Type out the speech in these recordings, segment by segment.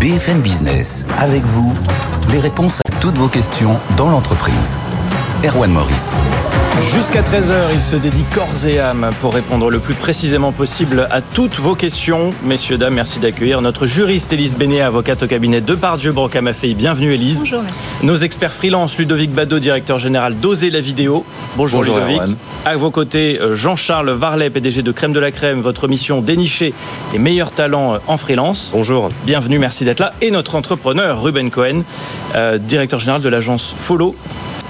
BFM Business, avec vous, les réponses à toutes vos questions dans l'entreprise. Erwan Maurice. Jusqu'à 13h, il se dédie corps et âme pour répondre le plus précisément possible à toutes vos questions. Messieurs, dames, merci d'accueillir notre juriste Élise Bénet, avocate au cabinet de Pardieu Brocamafei. Bienvenue Élise. Bonjour, merci. Nos experts freelance, Ludovic Bado, directeur général d'Oser la vidéo. Bonjour, Bonjour, Ludovic. Erwan. À vos côtés, euh, Jean-Charles Varlet, PDG de Crème de la Crème. Votre mission, dénicher les meilleurs talents euh, en freelance. Bonjour. Bienvenue, merci d'être là. Et notre entrepreneur, Ruben Cohen, euh, directeur général de l'agence Follow,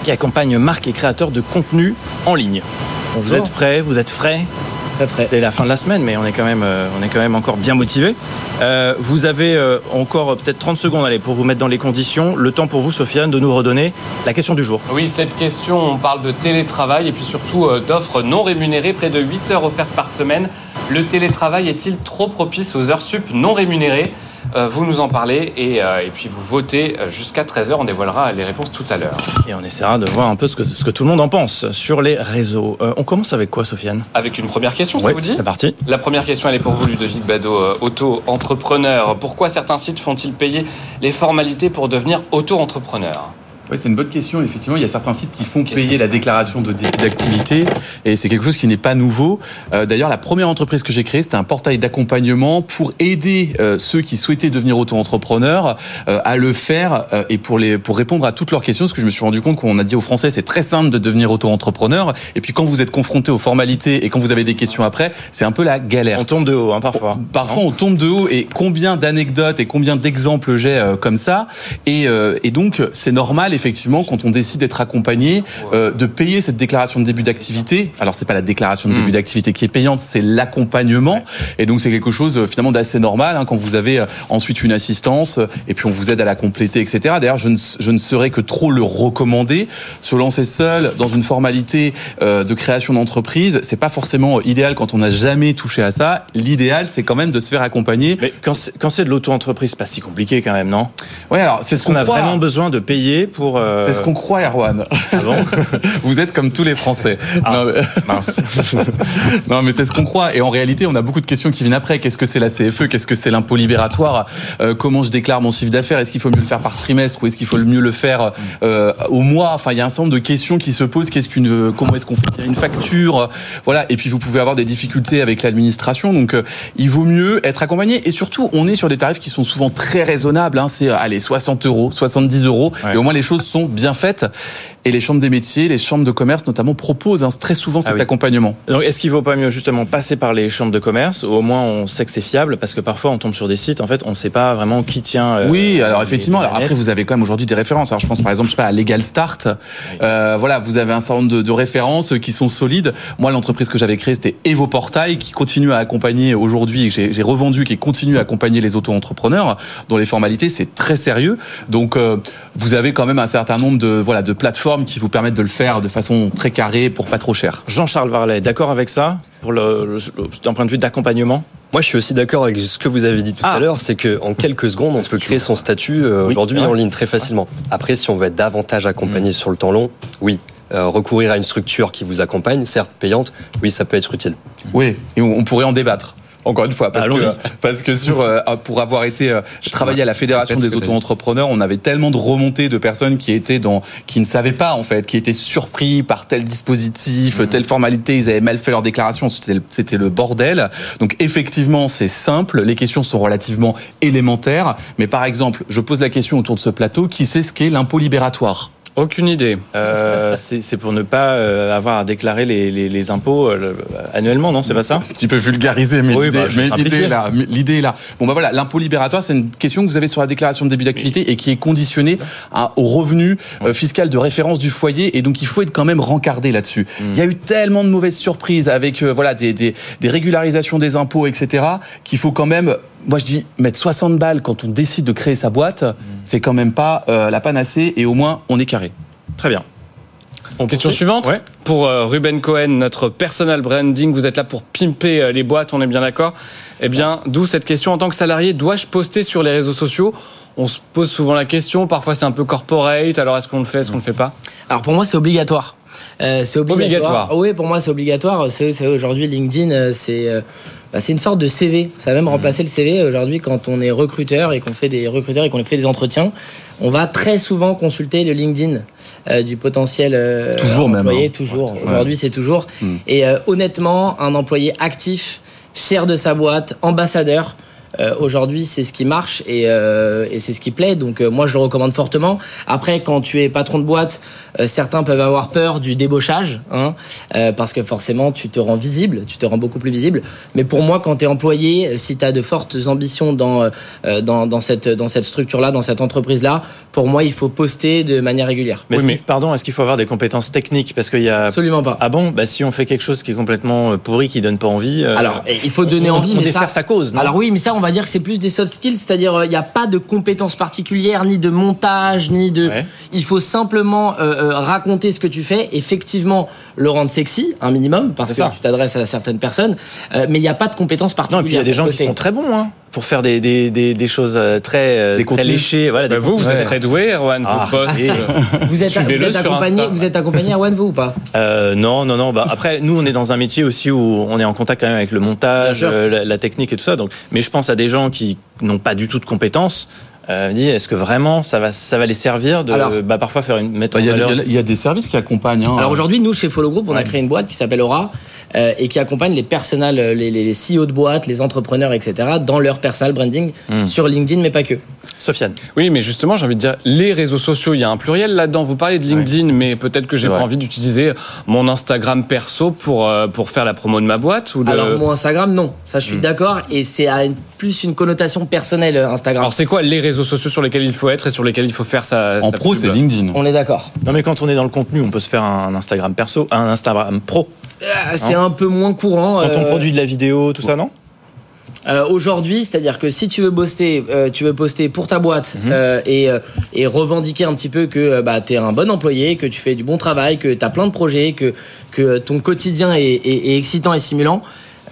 qui accompagne marques et créateurs de contenu en ligne. Vous êtes prêts Vous êtes frais Très frais. c'est la fin de la semaine, mais on est quand même, euh, on est quand même encore bien motivé. vous avez euh, encore euh, peut-être 30 secondes allez, pour vous mettre dans les conditions. Le temps pour vous, Sofiane, de nous redonner la question du jour. Oui, cette question, on parle de télétravail et puis surtout euh, d'offres non rémunérées, près de 8 heures offertes par semaine. Le télétravail est-il trop propice aux heures sup non rémunérées? Euh, Vous nous en parlez et, euh, et puis vous votez euh, jusqu'à 13h. On dévoilera les réponses tout à l'heure. Et on essaiera de voir un peu ce que, ce que tout le monde en pense sur les réseaux. Euh, on commence avec quoi, Sofiane? Avec une première question, ça vous dit? C'est parti. La première question, elle est pour vous, Ludovic Bado, euh, auto-entrepreneur. Pourquoi certains sites font-ils payer les formalités pour devenir auto-entrepreneur Oui, c'est une bonne question. Effectivement, il y a certains sites qui font payer la déclaration de début d'activité et c'est quelque chose qui n'est pas nouveau. Euh, D'ailleurs, la première entreprise que j'ai créée, c'était un portail d'accompagnement pour aider euh, ceux qui souhaitaient devenir auto-entrepreneurs euh, à le faire euh, et pour, les, pour répondre à toutes leurs questions. Parce que je me suis rendu compte qu'on a dit aux Français, c'est très simple de devenir auto-entrepreneur. Et puis quand vous êtes confronté aux formalités et quand vous avez des questions après, c'est un peu la galère. On tombe de haut, hein, parfois. Parfois, Non on tombe de haut et combien d'anecdotes et combien d'exemples j'ai euh, comme ça. Et, euh, et donc, c'est normal, effectivement, quand on décide d'être accompagné, euh, de payer cette déclaration de début d'activité. Alors, c'est pas la déclaration de début Mm. d'activité qui est payante, c'est l'accompagnement. Et donc, c'est quelque chose, euh, finalement, d'assez normal hein, quand vous avez euh, ensuite une assistance et puis on vous aide à la compléter, etc. D'ailleurs, je ne, je ne saurais que trop le recommander. Se lancer seul dans une formalité euh, de création d'entreprise, c'est pas forcément idéal quand on n'a jamais touché à ça. L'idéal, c'est quand même de se faire accompagner. Mais quand c'est de l'auto-entreprise, c'est pas si compliqué quand même, non? Ouais, alors c'est ce qu'on qu'on a croit. vraiment besoin de payer pour. Euh, C'est ce qu'on croit, Erwan. Ah bon Vous êtes comme tous les Français. Ah. Non, Mince. non, mais c'est ce qu'on croit. Et en réalité, on a beaucoup de questions qui viennent après. Qu'est-ce que c'est la CFE Qu'est-ce que c'est l'impôt libératoire? Euh, Comment je déclare mon chiffre d'affaires? Est-ce qu'il faut mieux le faire par trimestre ou est-ce qu'il faut mieux le faire euh, au mois? Enfin, il y a un certain nombre de questions qui se posent. Qu'est-ce qu'une Comment est-ce qu'on fait? Une facture Voilà. Et puis, vous pouvez avoir des difficultés avec l'administration. Donc, il vaut mieux être accompagné. Et surtout, on est sur des tarifs qui sont souvent très raisonnables. Hein. C'est, allez, 60 euros, 70 euros. Ouais. Et au moins, les choses sont bien faites. Et les chambres des métiers, les chambres de commerce notamment proposent hein, très souvent cet Ah oui. accompagnement. Donc, est-ce qu'il vaut pas mieux justement passer par les chambres de commerce où Au moins, on sait que c'est fiable parce que parfois, on tombe sur des sites, en fait, on ne sait pas vraiment qui tient. euh, Oui, alors effectivement. Alors après, vous avez quand même aujourd'hui des références. Alors je pense par exemple, je sais pas, à Legal Start. Euh, voilà, vous avez un certain nombre de, de références qui sont solides. Moi, l'entreprise que j'avais créée, c'était Evo Portail, qui continue à accompagner aujourd'hui, j'ai revendu, qui continue à accompagner les auto-entrepreneurs, dont les formalités c'est très sérieux. Donc, euh, vous avez quand même un certain nombre de voilà de plateformes qui vous permettent de le faire de façon très carrée pour pas trop cher. Jean-Charles Varlet, d'accord avec ça pour le, le- le- d'un point de vue d'accompagnement? Moi, je suis aussi d'accord avec ce que vous avez dit tout Ah. à l'heure, c'est qu'en quelques secondes, on peut créer son statut euh, Oui, aujourd'hui en ligne très facilement. Après, si on veut être davantage accompagné sur le temps long, oui. Euh, recourir à une structure qui vous accompagne, certes payante, oui, ça peut être utile. Oui, et on pourrait en débattre. Encore une fois, parce que, parce que sur, euh, pour avoir été euh, travaillé à la Fédération des auto-entrepreneurs, on avait tellement de remontées de personnes qui étaient dans, qui ne savaient pas en fait, qui étaient surpris par tel dispositif, telle formalité, ils avaient mal fait leur déclaration, c'était le bordel. Donc effectivement, c'est simple, les questions sont relativement élémentaires, mais par exemple, je pose la question autour de ce plateau, qui sait ce qu'est l'impôt libératoire Aucune idée. Euh, c'est pour ne pas euh, avoir à déclarer les, les- les impôts euh, le- annuellement, non C'est pas ça? Un petit peu vulgarisé, mais Oui, l'idée bah, mais l'idée est là. L'idée est là. Bon, bah voilà, l'impôt libératoire, c'est une question que vous avez sur la déclaration de début d'activité et qui est conditionnée à- au revenu euh, fiscal de référence du foyer. Et donc, il faut être quand même rencardé là-dessus. Mm. Il y a eu tellement de mauvaises surprises avec euh, voilà des, des, des régularisations des impôts, etc., qu'il faut quand même. Moi, je dis mettre 60 balles quand on décide de créer sa boîte, Mm. c'est quand même pas euh, la panacée et au moins on est carré. Très bien. On Question poursuit suivante. Ouais. Pour euh, Ruben Cohen, notre personal branding, vous êtes là pour pimper euh, les boîtes, on est bien d'accord Eh bien, d'où cette question en tant que salarié, dois-je poster sur les réseaux sociaux? On se pose souvent la question, parfois c'est un peu corporate, alors est-ce qu'on le fait, est-ce qu'on le fait pas? Alors pour moi, c'est obligatoire. Euh, c'est obligatoire. Obligatoire. Oui, pour moi, c'est obligatoire. C'est aujourd'hui LinkedIn, euh, c'est euh, bah, c'est une sorte de CV. Ça va même remplacer le CV aujourd'hui quand on est recruteur et qu'on fait des recruteurs et qu'on fait des entretiens. On va très souvent consulter le LinkedIn euh, du potentiel euh, Toujours même, employé. hein. Toujours. Ouais. Aujourd'hui, c'est toujours. Et euh, honnêtement, un employé actif, fier de sa boîte, ambassadeur. Euh, Aujourd'hui, c'est ce qui marche et, euh, et c'est ce qui plaît. Donc, euh, moi, je le recommande fortement. Après, quand tu es patron de boîte, euh, certains peuvent avoir peur du débauchage, hein, euh, parce que forcément, tu te rends visible, tu te rends beaucoup plus visible. Mais pour moi, quand tu es employé, si tu as de fortes ambitions dans, euh, dans, dans cette, dans cette structure-là, dans cette entreprise-là, pour moi, il faut poster de manière régulière. Mais, Oui, mais- pardon, est-ce qu'il faut avoir des compétences techniques? Parce qu'il y a. Absolument pas. Ah bon? Bah, Si on fait quelque chose qui est complètement pourri, qui donne pas envie. euh, Alors, il faut donner on- envie, on mais dessert ça, sa cause, non? Alors oui, mais ça, on va dire que c'est plus des soft skills, c'est-à-dire euh, il n'y a pas de compétences particulières, ni de montage, ni de. Ouais. Il faut simplement euh, euh, raconter ce que tu fais, effectivement le rendre sexy, un minimum, parce que ça. tu t'adresses à certaines personnes, euh, mais il n'y a pas de compétences Non, particulières. et puis il y a des gens qui sont très bons hein, pour faire des, des, des, des choses euh, très, euh, Des très léchées. Voilà, des Bah, vous, vous êtes très doué, Erwan, Ah, vos posts. et- euh, Vous êtes, vous êtes accompagné, Insta. vous êtes accompagné à One, vous ou pas? Euh, non, non, non. Bah, après, nous, on est dans un métier aussi où on est en contact quand même avec le montage, la, la technique et tout ça. Donc, mais je pense à des gens qui n'ont pas du tout de compétences. Euh, me dis, est-ce que vraiment ça va, ça va les servir de, Alors- bah, parfois faire une mettre Bah, Il en y, a- valeur. il y a- il y a des services qui accompagnent. hein. Alors aujourd'hui, nous, chez Follow Group, on a créé une boîte qui s'appelle Aura euh, et qui accompagne les personnels, les, les CEO de boîtes, les entrepreneurs, etc., dans leur personal branding Hmm. sur LinkedIn, mais pas que. Sofiane. Oui, mais justement, j'ai envie de dire, les réseaux sociaux, il y a un pluriel là-dedans. Vous parlez de LinkedIn, mais peut-être que j'ai pas envie d'utiliser mon Instagram perso pour, euh, pour faire la promo de ma boîte ou de... Alors mon Instagram, non, ça je Hmm. suis d'accord, et c'est plus une connotation personnelle euh, Instagram. Alors, c'est quoi les réseaux sociaux sur lesquels il faut être et sur lesquels il faut faire sa. En sa pro, c'est LinkedIn. On est d'accord. Non, mais quand on est dans le contenu, on peut se faire un Instagram perso, un Instagram pro. Ah, C'est un peu moins courant. Quand on euh, produit de la vidéo, tout ça, non? Euh, Aujourd'hui, c'est-à-dire que si tu veux poster, euh, tu veux poster pour ta boîte Mhm. euh, et, euh, et revendiquer un petit peu que bah, tu es un bon employé, que tu fais du bon travail, que tu as plein de projets, que, que ton quotidien est, est- est excitant et stimulant,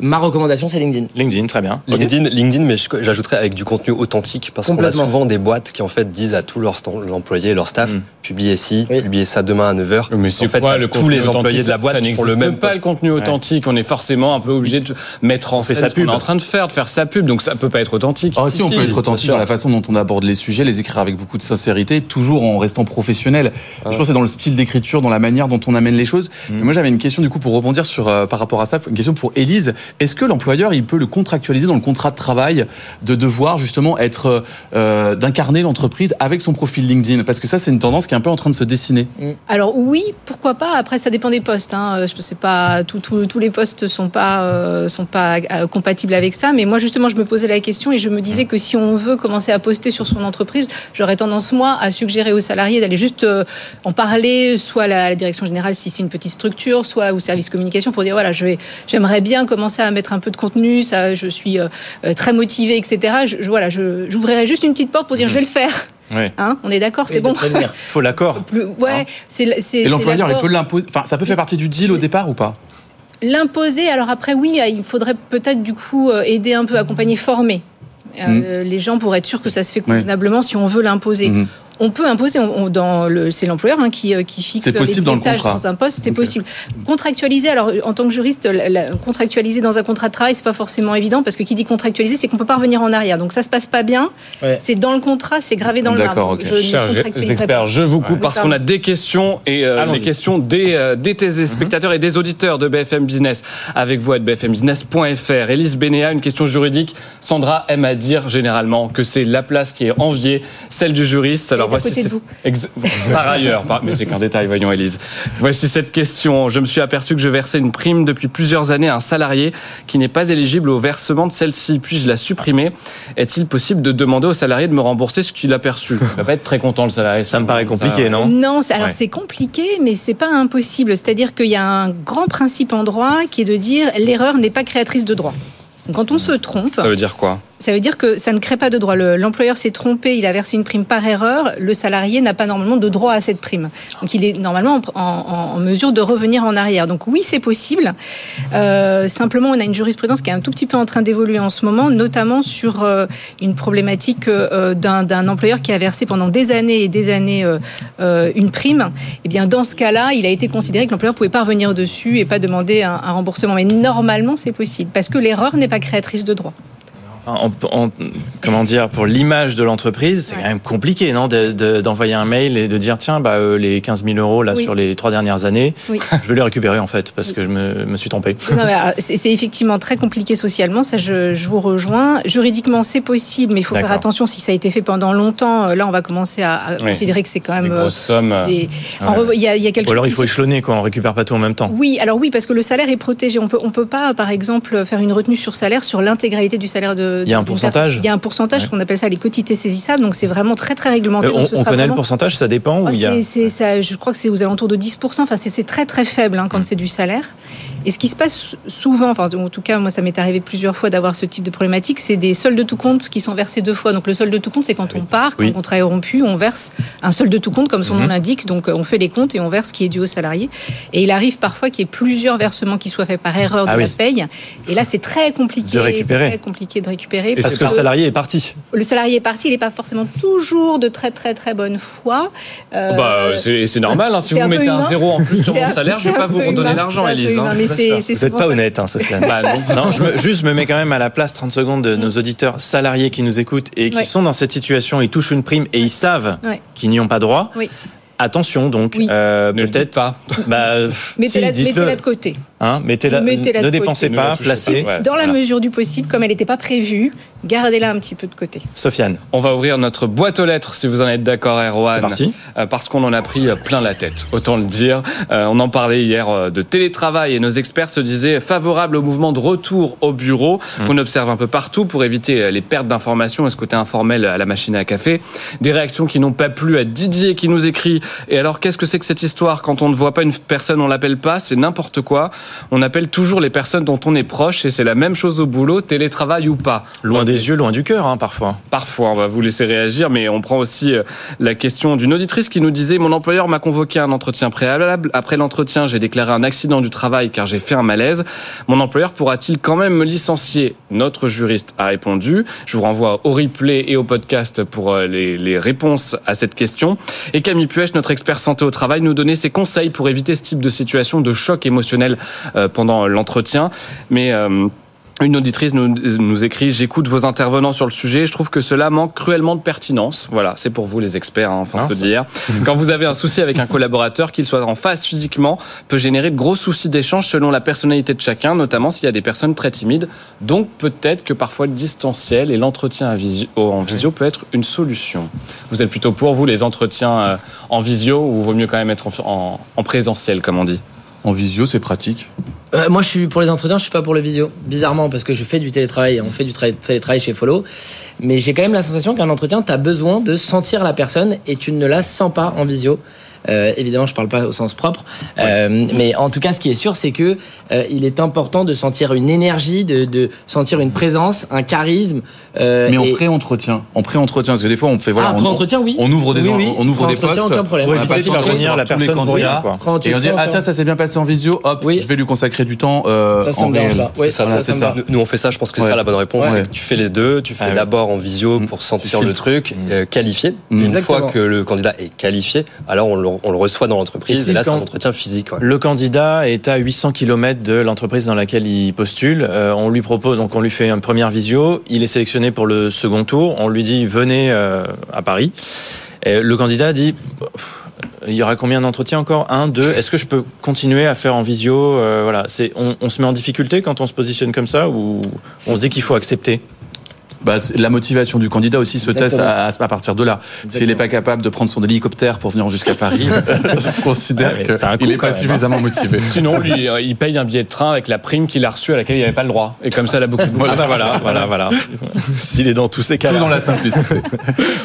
ma recommandation c'est LinkedIn. LinkedIn, très bien. LinkedIn, LinkedIn, mais j'ajouterais avec du contenu authentique parce qu'on a souvent des boîtes qui en fait disent à tous leurs employés, leur staff, Mm. publiez ici, Oui. publiez ça demain à 9h. Mais c'est en fait, quoi le tous les employés de la boîte qui font le même pas post. le contenu authentique. On est forcément un peu obligé de mettre en scène sa ce qu'on est pub. en train de faire, de faire sa pub. Donc ça peut pas être authentique. Ah, si, on peut être authentique dans la façon dont on aborde les sujets, les écrire avec beaucoup de sincérité, toujours en restant professionnel. Je pense que c'est dans le style d'écriture, dans la manière dont on amène les choses. Mais moi, j'avais une question du coup pour rebondir sur euh, par rapport à ça, une question pour Élise. Est-ce que l'employeur il peut le contractualiser dans le contrat de travail de devoir justement être euh, d'incarner l'entreprise avec son profil LinkedIn? Parce que ça, c'est une tendance qui est un peu en train de se dessiner. Alors oui, pourquoi pas. Après, ça dépend des postes. Hein. Je sais pas, tout- tout- tous les postes sont pas euh, sont pas euh, compatibles avec ça. Mais moi, justement, je me posais la question et je me disais que si on veut commencer à poster sur son entreprise, j'aurais tendance moi à suggérer aux salariés d'aller juste euh, en parler, soit à la, à la direction générale si c'est une petite structure, soit au service communication pour dire voilà, je vais, j'aimerais bien commencer à mettre un peu de contenu. Ça, je suis euh, euh, très motivée, etc. Je, je- voilà, je, j'ouvrirais juste une petite porte pour dire je vais le faire. Ouais. Hein, on est d'accord, c'est bon. prévenir. Faut l'accord. Ouais, c'est c'est- Et l'employeur, il peut l'imposer. Enfin, ça peut faire partie du deal au départ ou pas? L'imposer, alors après, oui, il faudrait peut-être du coup euh, aider un peu, accompagner, former. Euh, Les gens pour être sûr que ça se fait convenablement si on veut l'imposer. Mhm. On peut imposer, on- on- dans le, c'est l'employeur hein, qui, euh, qui fixe les dans le contrat. dans un poste, c'est possible. Contractualiser, alors en tant que juriste, la- la- contractualiser dans un contrat de travail, c'est pas forcément évident parce que qui dit contractualiser, c'est qu'on peut pas revenir en arrière. Donc ça se passe pas bien. Ouais. C'est dans le contrat, c'est gravé dans le D'accord, marbre. ok. Je ne Chers experts, je vous coupe Ouais. parce qu'on a des questions et euh, les questions des, euh, des téléspectateurs et des auditeurs de BFM Business avec vous à bfmbusiness.fr. Élise Bénéa, une question juridique. Sandra aime à dire généralement que c'est la place qui est enviée, celle du juriste. Alors à voici côté de cette- vous. Ex- Par ailleurs, par- mais c'est qu'un détail, voyons Élise. Voici cette question. Je me suis aperçu que je versais une prime depuis plusieurs années à un salarié qui n'est pas éligible au versement de celle-ci. Puis-je la supprimer? Est-il possible de demander au salarié de me rembourser ce qu'il a perçu? Il va pas être très content le salarié. Ça me paraît compliqué, non? Non, c'est- alors Ouais. c'est compliqué, mais c'est pas impossible. C'est-à-dire qu'il y a un grand principe en droit qui est de dire l'erreur n'est pas créatrice de droit. Quand on se trompe, Ça veut dire quoi? Ça veut dire que ça ne crée pas de droit. Le- L'employeur s'est trompé, il a versé une prime par erreur. Le salarié n'a pas normalement de droit à cette prime. Donc il est normalement en, mesure de revenir en arrière. Donc oui, c'est possible. Euh, simplement, on a une jurisprudence qui est un tout petit peu en train d'évoluer en ce moment, notamment sur euh, une problématique euh, d'un employeur qui a versé pendant des années et des années une prime. Et bien, dans ce cas-là, il a été considéré que l'employeur pouvait pas revenir dessus et pas demander un remboursement. Mais normalement, c'est possible parce que l'erreur n'est pas créatrice de droit. En- en- comment dire, pour l'image de l'entreprise, c'est Ouais. quand même compliqué, non, de- de- d'envoyer un mail et de dire tiens, bah, euh, les 15 000 euros là Oui. sur les trois dernières années, Oui. je vais les récupérer en fait parce que je me, me suis trompé. Euh, c'est effectivement très compliqué socialement, ça je, je vous rejoins. Juridiquement, c'est possible, mais il faut faire attention si ça a été fait pendant longtemps. Là, on va commencer à, à Oui. considérer que c'est quand Des même. grosses sommes. en Ouais. Il y, a, il y a quelque Ou alors chose il faut échelonner quoi, on récupère pas tout en même temps. Oui, alors oui, parce que le salaire est protégé. On peut, on peut pas, par exemple, faire une retenue sur salaire sur l'intégralité du salaire de. Il y a un pourcentage. Il y a un pourcentage, Ouais. qu'on appelle ça les quotités saisissables. Donc c'est vraiment très très réglementé. Euh, on connaît le pourcentage, ça dépend ou il y a... c'est- c'est- ça, je crois que c'est aux alentours de 10%. Enfin, c'est- très très faible hein, quand c'est du salaire. Et ce qui se passe souvent, enfin, en tout cas, moi, ça m'est arrivé plusieurs fois d'avoir ce type de problématique, c'est des soldes de tout compte qui sont versés deux fois. Donc, le solde de tout compte, c'est quand on part, quand Oui. le contrat est rompu, on verse un solde de tout compte, comme son Mhm. nom l'indique. Donc, euh, on fait les comptes et on verse ce qui est dû au salarié. Et il arrive parfois qu'il y ait plusieurs versements qui soient faits par erreur de Ah la oui. paye. Et là, c'est très compliqué. De récupérer. Très compliqué de récupérer. Et Parce que le salarié est parti. le salarié est parti, il n'est pas forcément toujours de très très très bonne foi. Euh, Bah, c'est normal. hein. Si vous mettez un zéro en plus sur mon salaire, je c'est vais pas vous redonner l'argent, Elise. hein. mais c'est- Vous n'êtes pas ça. honnête, hein, Sofiane. Bah, non. Non, je me, juste, je me mets quand même à la place 30 secondes de nos auditeurs salariés qui nous écoutent et qui Ouais. sont dans cette situation, ils touchent une prime et ils savent Ouais. qu'ils n'y ont pas droit. Oui. Attention donc, Oui. euh, peut-être pas. Bah, si, mettez-la de côté. Hein, mettez-la, Mettez-la ne côté. dépensez pas, placez. pas. Ouais, Dans la voilà. mesure du possible, comme elle n'était pas prévue, gardez-la un petit peu de côté. Sofiane, On va ouvrir notre boîte aux lettres, si vous en êtes d'accord, Erwan. c'est parti. Euh, parce qu'on en a pris euh, plein la tête, autant le dire. Euh, on en parlait hier de télétravail et nos experts se disaient favorables au mouvement de retour au bureau Mmh. qu'on observe un peu partout pour éviter les pertes d'informations et ce côté informel à la machine à café. Des réactions qui n'ont pas plu à Didier qui nous écrit Et alors, qu'est-ce que c'est que cette histoire? Quand on ne voit pas une personne, on l'appelle pas, c'est n'importe quoi. On appelle toujours les personnes dont on est proche et c'est la même chose au boulot, télétravail ou pas. Loin des yeux, loin du cœur, hein, parfois. Parfois, on va vous laisser réagir, mais on prend aussi euh, la question d'une auditrice qui nous disait Mon employeur m'a convoqué à un entretien préalable. Après l'entretien, j'ai déclaré un accident du travail car j'ai fait un malaise. Mon employeur pourra-t-il quand même me licencier? Notre juriste a répondu. Je vous renvoie au replay et au podcast pour euh, les, les réponses à cette question. Et Camille Puech, notre expert santé au travail, nous donnait ses conseils pour éviter ce type de situation de choc émotionnel pendant l'entretien. Mais. euh, une auditrice nous, nous écrit J'écoute vos intervenants sur le sujet. Je trouve que cela manque cruellement de pertinence. Voilà, c'est pour vous les experts, hein, enfin se dire. Quand vous avez un souci avec un collaborateur, qu'il soit en face physiquement, peut générer de gros soucis d'échange selon la personnalité de chacun, notamment s'il y a des personnes très timides. Donc peut-être que parfois le distanciel et l'entretien visio- en visio peut être une solution. Vous êtes plutôt pour vous les entretiens euh, en visio ou vaut mieux quand même être en, en- en présentiel, comme on dit? En visio, c'est pratique. Euh, moi, je suis pour les entretiens, je suis pas pour le visio. Bizarrement, parce que je fais du télétravail, on fait du tra- télétravail chez Follow. Mais j'ai quand même la sensation qu'un entretien, tu as besoin de sentir la personne et tu ne la sens pas en visio. Euh, évidemment, je parle pas au sens propre, Euh, mais en tout cas, ce qui est sûr, c'est que euh, il est important de sentir une énergie, de, de sentir une présence, un charisme. euh, Mais en et- pré-entretien. En pré-entretien, parce que des fois, on fait voilà, ah, on, oui. on ouvre des, Oui, oui. on ouvre des Pré-entretien, postes. aucun problème. on Ouais, a puis pas va de revenir la personne pour rien, Et on dit, ah tiens, ça s'est bien passé en visio, hop, Oui. je vais lui consacrer du temps euh, Ça, ça en me dérange. Oui, C'est ça, ça, ça. Nous, on fait ça, je pense que Ouais. c'est ça la bonne réponse. Ouais. tu fais les deux, tu fais Ah d'abord en visio Mm. pour sentir le truc, euh, qualifié. Mm. Une fois que le candidat est qualifié, alors on le, on le reçoit dans Et l'entreprise si et, là c'est un entretien physique. ouais. Le candidat est à 800 km de l'entreprise dans laquelle il postule. Euh, on lui propose, donc on lui fait une première visio. Il est sélectionné pour le second tour. On lui dit venez euh, à Paris. Et le candidat dit il y aura combien d'entretiens encore? Un, deux. Est-ce que je peux continuer à faire en visio? Euh, Voilà. C'est on, on se met en difficulté quand on se positionne comme ça ou on se dit qu'il faut accepter? Bah, la motivation du candidat aussi se teste à, à partir de là. S'il n'est pas capable de prendre son hélicoptère pour venir jusqu'à Paris, je considère qu'il n'est pas même, suffisamment motivé. Sinon, lui, euh, il paye un billet de train avec la prime qu'il a reçue à laquelle il n'avait pas le droit. Et comme ça, il a beaucoup de Ah bah voilà, voilà, voilà. S'il est dans tous ces cas. Tout dans la simplicité.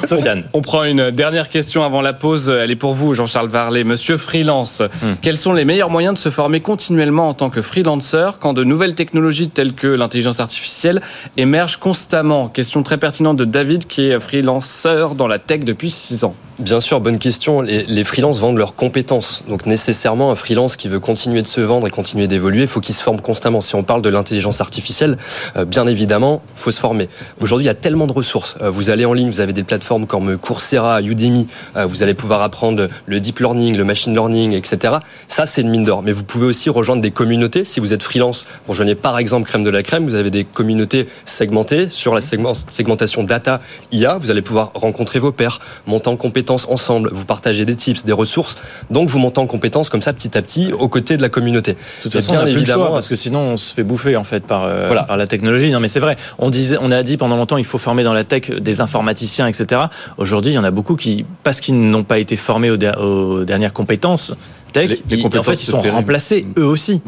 Sofiane. On prend une dernière question avant la pause. Elle est pour vous, Jean-Charles Varlet. Monsieur freelance, quels sont les meilleurs moyens de se former continuellement en tant que freelancer quand de nouvelles technologies telles que l'intelligence artificielle émergent constamment? Question très pertinente de David qui est freelanceur dans la tech depuis 6 ans. Bien sûr, bonne question. Les, freelances vendent leurs compétences. Donc nécessairement, un freelance qui veut continuer de se vendre et continuer d'évoluer, il faut qu'il se forme constamment. Si on parle de l'intelligence artificielle, euh, bien évidemment, faut se former. Aujourd'hui, il y a tellement de ressources. Euh, vous allez en ligne, vous avez des plateformes comme Coursera, Udemy, euh, vous allez pouvoir apprendre le deep learning, le machine learning, etc. Ça, c'est une mine d'or. Mais vous pouvez aussi rejoindre des communautés. Si vous êtes freelance, rejoignez par exemple Crème de la Crème, vous avez des communautés segmentées sur la segment- segmentation data IA. Vous allez pouvoir rencontrer vos pairs, monter en compétences ensemble, vous partagez des tips, des ressources. Donc vous montez en compétences comme ça petit à petit aux côtés de la communauté. De toute façon, on n'a plus le choix, parce que sinon on se fait bouffer en fait par, euh, Voilà. par la technologie. Non, mais c'est vrai. On disait, on a dit pendant longtemps, il faut former dans la tech des informaticiens, etc. Aujourd'hui, il y en a beaucoup qui, parce qu'ils n'ont pas été formés aux, der- aux dernières compétences tech, Les- les ils- en fait, ils sont remplacés eux aussi.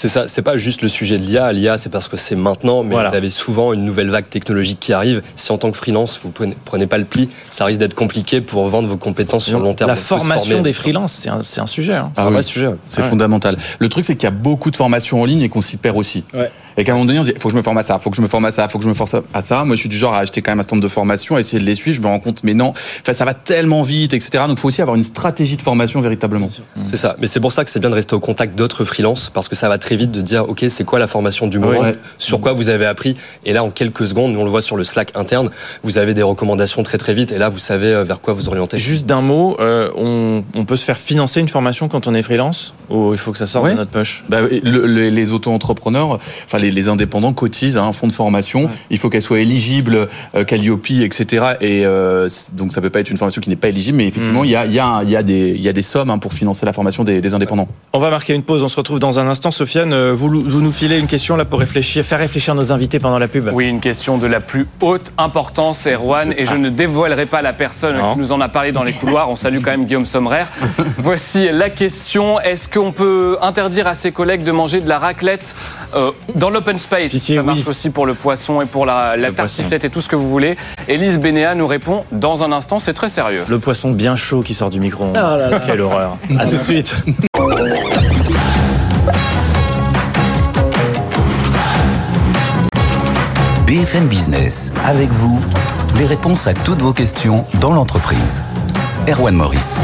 C'est ça, c'est pas juste le sujet de l'IA. L'IA, c'est parce que c'est maintenant, mais Voilà. vous avez souvent une nouvelle vague technologique qui arrive. Si en tant que freelance, vous prenez, prenez pas le pli, ça risque d'être compliqué pour vendre vos compétences sur le long terme. La formation des freelances, c'est un, c'est un sujet. hein. C'est un Ah vrai sujet. C'est Ouais. fondamental. Le truc, c'est qu'il y a beaucoup de formations en ligne et qu'on s'y perd aussi. Ouais. Et qu'à un moment donné, on se dit, faut que je me forme à ça, faut que je me forme à ça, faut que je me forme à ça. Moi, je suis du genre à acheter quand même un stand de formation, à essayer de les suivre. Je me rends compte, mais non, enfin, ça va tellement vite, etc. Donc, il faut aussi avoir une stratégie de formation véritablement. C'est ça. Mais c'est pour ça que c'est bien de rester au contact d'autres freelances parce que ça va très vite de dire, OK, c'est quoi la formation du moment, Ouais. sur quoi vous avez appris? Et là, en quelques secondes, on le voit sur le Slack interne, vous avez des recommandations très très vite et là, vous savez euh, vers quoi vous orienter. Juste d'un mot, euh, on, on peut se faire financer une formation quand on est freelance? Ou il faut que ça sorte Ouais. de notre poche? Bah, le- le- les auto-entrepreneurs, enfin les, les indépendants cotisent à un fonds de formation. Il faut qu'elle soit éligible, euh, Calliope, etc. Et euh, donc ça peut pas être une formation qui n'est pas éligible, mais effectivement il y, a, il y, a, un- il y, a des- il y a des sommes hein, pour financer la formation des, des indépendants. On va marquer une pause, on se retrouve dans un instant. Sofiane, euh, vous, vous nous filez une question là pour réfléchir, faire réfléchir nos invités pendant la pub. Oui, une question de la plus haute importance, Erwan, et je ne dévoilerai pas la personne Non. qui nous en a parlé dans les couloirs. On salue quand même Guillaume Sommerer. Voici la question est-ce qu'on peut interdire à ses collègues de manger de la raclette euh, dans l'open space Pitié, Ça oui. marche aussi pour le poisson et pour la, la Le tartiflette et tout ce que vous voulez. Élise Bénéa nous répond dans un instant, c'est très sérieux. Le poisson bien chaud qui sort du micro. Oh là là. Quelle horreur. À tout de suite. BFM Business, avec vous, les réponses à toutes vos questions dans l'entreprise. Erwan Maurice.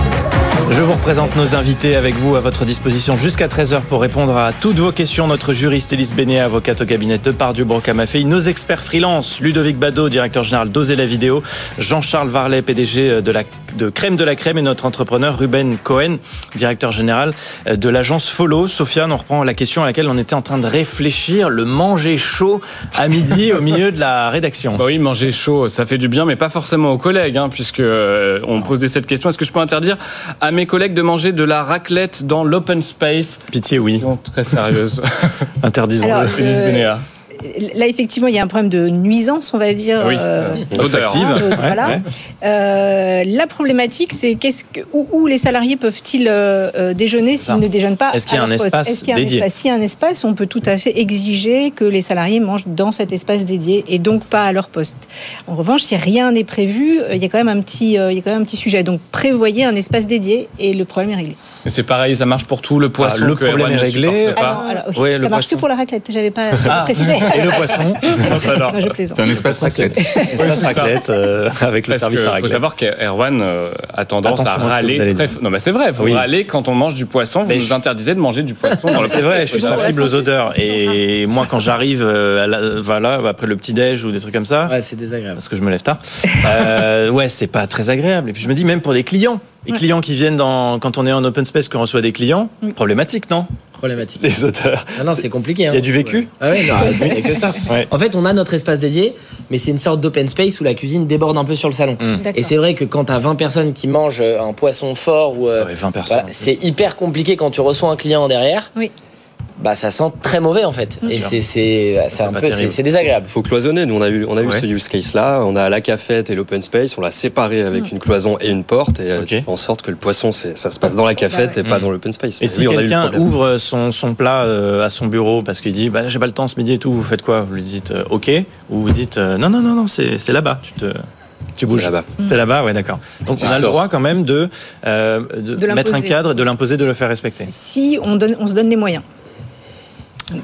Je vous représente nos invités avec vous à votre disposition jusqu'à 13h pour répondre à toutes vos questions. Notre juriste Élise Bénet, avocate au cabinet de Pardieu Brocamafei, nos experts freelance, Ludovic Bado, directeur général d'Oser la vidéo, Jean-Charles Varlet, PDG de, la, de Crème de la Crème et notre entrepreneur Ruben Cohen, directeur général de l'agence Follow. Sofiane, on reprend la question à laquelle on était en train de réfléchir, le manger chaud à midi au milieu de la rédaction. Bah oui, manger chaud, ça fait du bien, mais pas forcément aux collègues, hein, puisque euh, on posait cette question. Est-ce que je peux interdire à mes collègues de manger de la raclette dans l'open space Pitié, oui. Très sérieuse. Interdisons-le. Euh. Là, effectivement, il y a un problème de nuisance, on va dire. Oui, euh, olfactive. hein, de- Ouais, voilà. ouais. Euh, la problématique, c'est qu'est-ce que, où, où les salariés peuvent-ils euh, euh, déjeuner s'ils ne déjeunent pas Est-ce qu'il y a à un leur poste espace Est-ce qu'il y a un dédié espace S'il y a un espace, on peut tout à fait exiger que les salariés mangent dans cet espace dédié et donc pas à leur poste. En revanche, si rien n'est prévu, euh, il y a quand même un petit, euh, il y a quand même un petit sujet. Donc prévoyez un espace dédié et le problème est réglé. C'est pareil, ça marche pour tout, le poisson. Ah, le que problème Erwan est réglé. Alors, alors, oui, ça le marche poisson. que pour la raclette. J'avais pas Ah. précisé. Et le poisson Non, je plaisante. C'est un espace raclette. Espace raclette euh, avec le service à faut raclette. savoir qu'Erwan euh, a tendance Attention à râler très Non, mais c'est vrai, vous Oui. râlez quand on mange du poisson, vous Mais nous je- interdisez de manger du poisson dans le C'est vrai, je suis sensible aux odeurs. Et moi, quand j'arrive euh, voilà, après le petit-déj ou des trucs comme ça, Ouais, c'est désagréable. parce que je me lève tard, ouais, c'est pas très agréable. Et puis je me dis, même pour des clients, les Ouais. clients qui viennent dans, quand on est en open space, qu'on reçoit des clients, Oui. problématique, non? Problématique. Les odeurs. Ah non, c'est compliqué. hein. Il y a du vécu? Ah ouais, non, il n'y a que ça. Ouais. En fait, on a notre espace dédié, mais c'est une sorte d'open space où la cuisine déborde un peu sur le salon. Mm. Et c'est vrai que quand t'as 20 personnes qui mangent euh, un poisson fort ou euh, Ouais, 20 personnes. voilà, c'est hyper compliqué quand tu reçois un client derrière. Oui. Bah ça sent très mauvais en fait. Bien Et c'est c'est c'est C'est un peu c'est désagréable. faut cloisonner. Nous, on a eu, on a eu Ouais. ce use case-là. On a la cafette et l'open space. On l'a séparé avec une cloison et une porte. Et euh, Ok. tu fais en sorte que le poisson, c'est- ça se passe dans la cafette Bah et pas Mm. dans l'open space. Et Mais si oui, quelqu'un ouvre son, son plat euh, à son bureau parce qu'il dit bah, j'ai pas le temps ce midi et tout, vous faites quoi? Vous lui dites euh, ok ou vous dites euh, non non non non c'est c'est là-bas, tu te tu bouges C'est là-bas. C'est là-bas, ouais d'accord. Donc on a le droit quand même de, euh, de, De mettre un cadre, de l'imposer, de le faire respecter. Si on, donne, on se donne les moyens.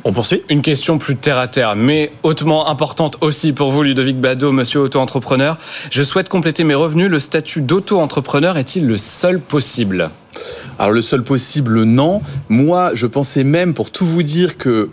On poursuit Une question plus terre à terre, mais hautement importante aussi pour vous, Ludovic Bado, monsieur auto-entrepreneur. Je souhaite compléter mes revenus. Le statut d'auto-entrepreneur est-il le seul possible? Alors le seul possible, non. Moi, je pensais même, pour tout vous dire, que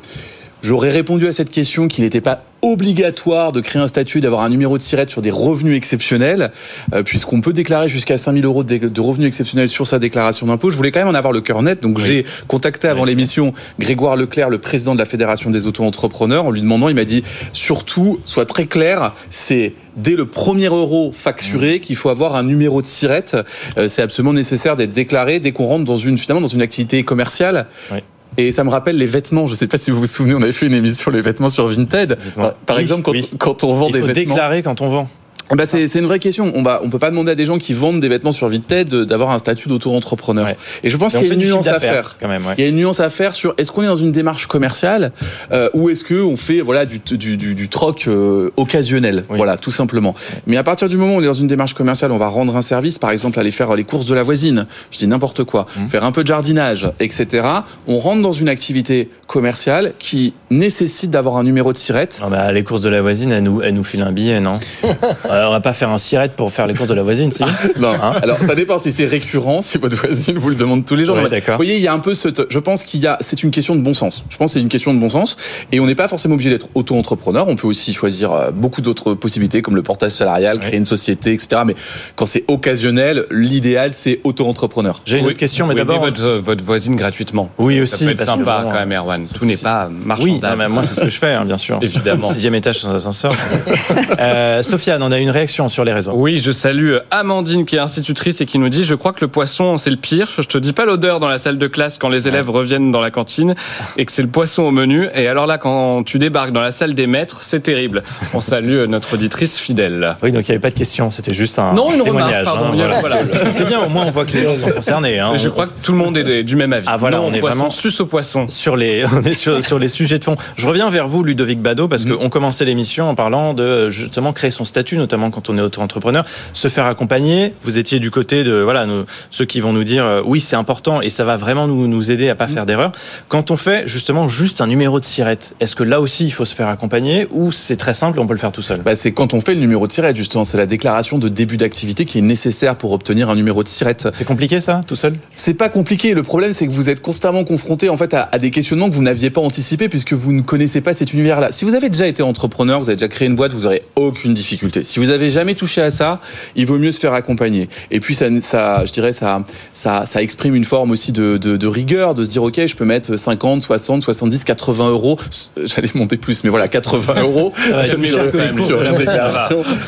j'aurais répondu à cette question qu'il n'était pas obligatoire de créer un statut, d'avoir un numéro de SIRET sur des revenus exceptionnels, euh, puisqu'on peut déclarer jusqu'à 5000 euros de, revenus exceptionnels sur sa déclaration d'impôt. Je voulais quand même en avoir le cœur net, donc oui. j'ai contacté avant oui. l'émission Grégoire Leclerc, le président de la Fédération des auto-entrepreneurs, en lui demandant, il m'a dit, surtout, soit très clair, c'est dès le premier euro facturé qu'il faut avoir un numéro de SIRET. Euh, c'est absolument nécessaire d'être déclaré dès qu'on rentre dans une, finalement, dans une activité commerciale. Oui. Et ça me rappelle les vêtements. Je ne sais pas si vous vous souvenez, on avait fait une émission sur les vêtements sur Vinted. Par oui, exemple, quand, oui. quand, on vend Il des faut vêtements. déclarer quand on vend. Bah c'est une vraie question. On va, on peut pas demander à des gens qui vendent des vêtements sur Vinted d'avoir un statut d'auto-entrepreneur. Ouais. Et je pense qu'il y a une nuance à faire. Quand même, ouais. Il y a une nuance à faire sur est-ce qu'on est dans une démarche commerciale euh, ou est-ce que on fait voilà du, du, du, du troc euh, occasionnel. Oui. Voilà, tout simplement. Mais à partir du moment où on est dans une démarche commerciale, on va rendre un service, par exemple aller faire les courses de la voisine. Je dis n'importe quoi. Mmh. Faire un peu de jardinage, etc. On rentre dans une activité commerciale qui nécessite d'avoir un numéro de sirette. Ah bah, les courses de la voisine, elle nous, elle nous file un billet, non? Alors, On va pas faire un sirette pour faire les courses de la voisine, si Non. Hein Alors, ça dépend si c'est récurrent, si votre voisine vous le demande tous les jours. Ouais, vous voyez, il y a un peu ce. Je pense qu'il y a. C'est une question de bon sens. Je pense que c'est une question de bon sens. Et on n'est pas forcément obligé d'être auto-entrepreneur. On peut aussi choisir euh, beaucoup d'autres possibilités, comme le portage salarial, créer ouais. une société, etc. Mais quand c'est occasionnel, l'idéal, c'est auto-entrepreneur. J'ai une oui. autre question, mais d'abord. Votre, votre voisine gratuitement. Oui, aussi. Ça peut être sympa quand même, Erwan. Tout n'est pas marchandable. Oui, non, mais moi, c'est ce que je fais, hein, bien sûr. Évidemment. Sixième étage sans ascenseur. euh, Sofiane, on a une réaction sur les réseaux. Oui, je salue Amandine qui est institutrice et qui nous dit Je crois que le poisson, c'est le pire. Je te dis pas l'odeur dans la salle de classe quand les élèves ouais. reviennent dans la cantine et que c'est le poisson au menu. Et alors là, quand tu débarques dans la salle des maîtres, c'est terrible. On salue notre auditrice fidèle. Oui, donc il n'y avait pas de question, c'était juste un non, une témoignage. Hein, voilà. voilà. c'est bien, au moins on voit que les gens sont concernés. Hein. Je crois que tout le monde est du même avis. Ah voilà, non, on est poisson, vraiment sus au poisson. Sur les, on est sur, sur, les sujets de fond. Je reviens vers vous, Ludovic Bado, parce qu'on commençait l'émission en parlant de justement créer son statut, notamment quand on est auto-entrepreneur, se faire accompagner. Vous étiez du côté de voilà ceux qui vont nous dire euh, oui c'est important et ça va vraiment nous, nous aider à pas mmh. faire d'erreur. Quand on fait justement juste un numéro de sirette, est-ce que là aussi il faut se faire accompagner ou c'est très simple, on peut le faire tout seul? Bah, C'est quand on fait le numéro de sirette justement, c'est la déclaration de début d'activité qui est nécessaire pour obtenir un numéro de sirette. C'est compliqué ça, tout seul? C'est pas compliqué. Le problème c'est que vous êtes constamment confronté en fait à, à des questionnements que vous n'aviez pas anticipés puisque vous ne connaissez pas cet univers-là. Si vous avez déjà été entrepreneur, vous avez déjà créé une boîte, vous aurez aucune difficulté. Si vous avez jamais touché à ça, il vaut mieux se faire accompagner. Et puis ça, ça je dirais, ça, ça, ça exprime une forme aussi de, de, de, rigueur, de se dire ok, je peux mettre 50, 60, 70, 80 euros. J'allais monter plus, mais voilà, 80 euros.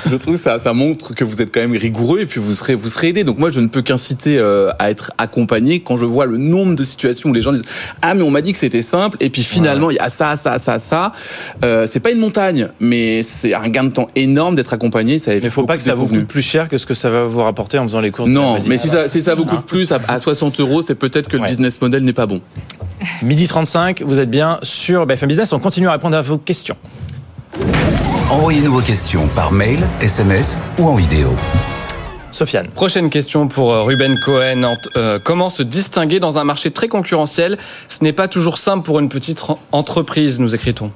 Je trouve ça, ça montre que vous êtes quand même rigoureux et puis vous serez, vous serez aidé. Donc moi, je ne peux qu'inciter euh, à être accompagné quand je vois le nombre de situations où les gens disent ah mais on m'a dit que c'était simple et puis finalement il y a ça, ça, ça, ça. Euh, c'est pas une montagne, mais c'est un gain de temps énorme d'être accompagné. Ça mais il faut pas que ça vous coûte plus cher que ce que ça va vous rapporter en faisant les courses. Non, mais si ça, si ça vous coûte plus à, à 60 euros, c'est peut-être que le ouais. business model n'est pas bon. Midi 35, vous êtes bien sur BFM Business. On continue à répondre à vos questions. Envoyez-nous vos questions par mail, SMS ou en vidéo. Sofiane. Prochaine question pour euh, Ruben Cohen. Euh, comment se distinguer dans un marché très concurrentiel? Ce n'est pas toujours simple pour une petite entreprise, nous écrit-on.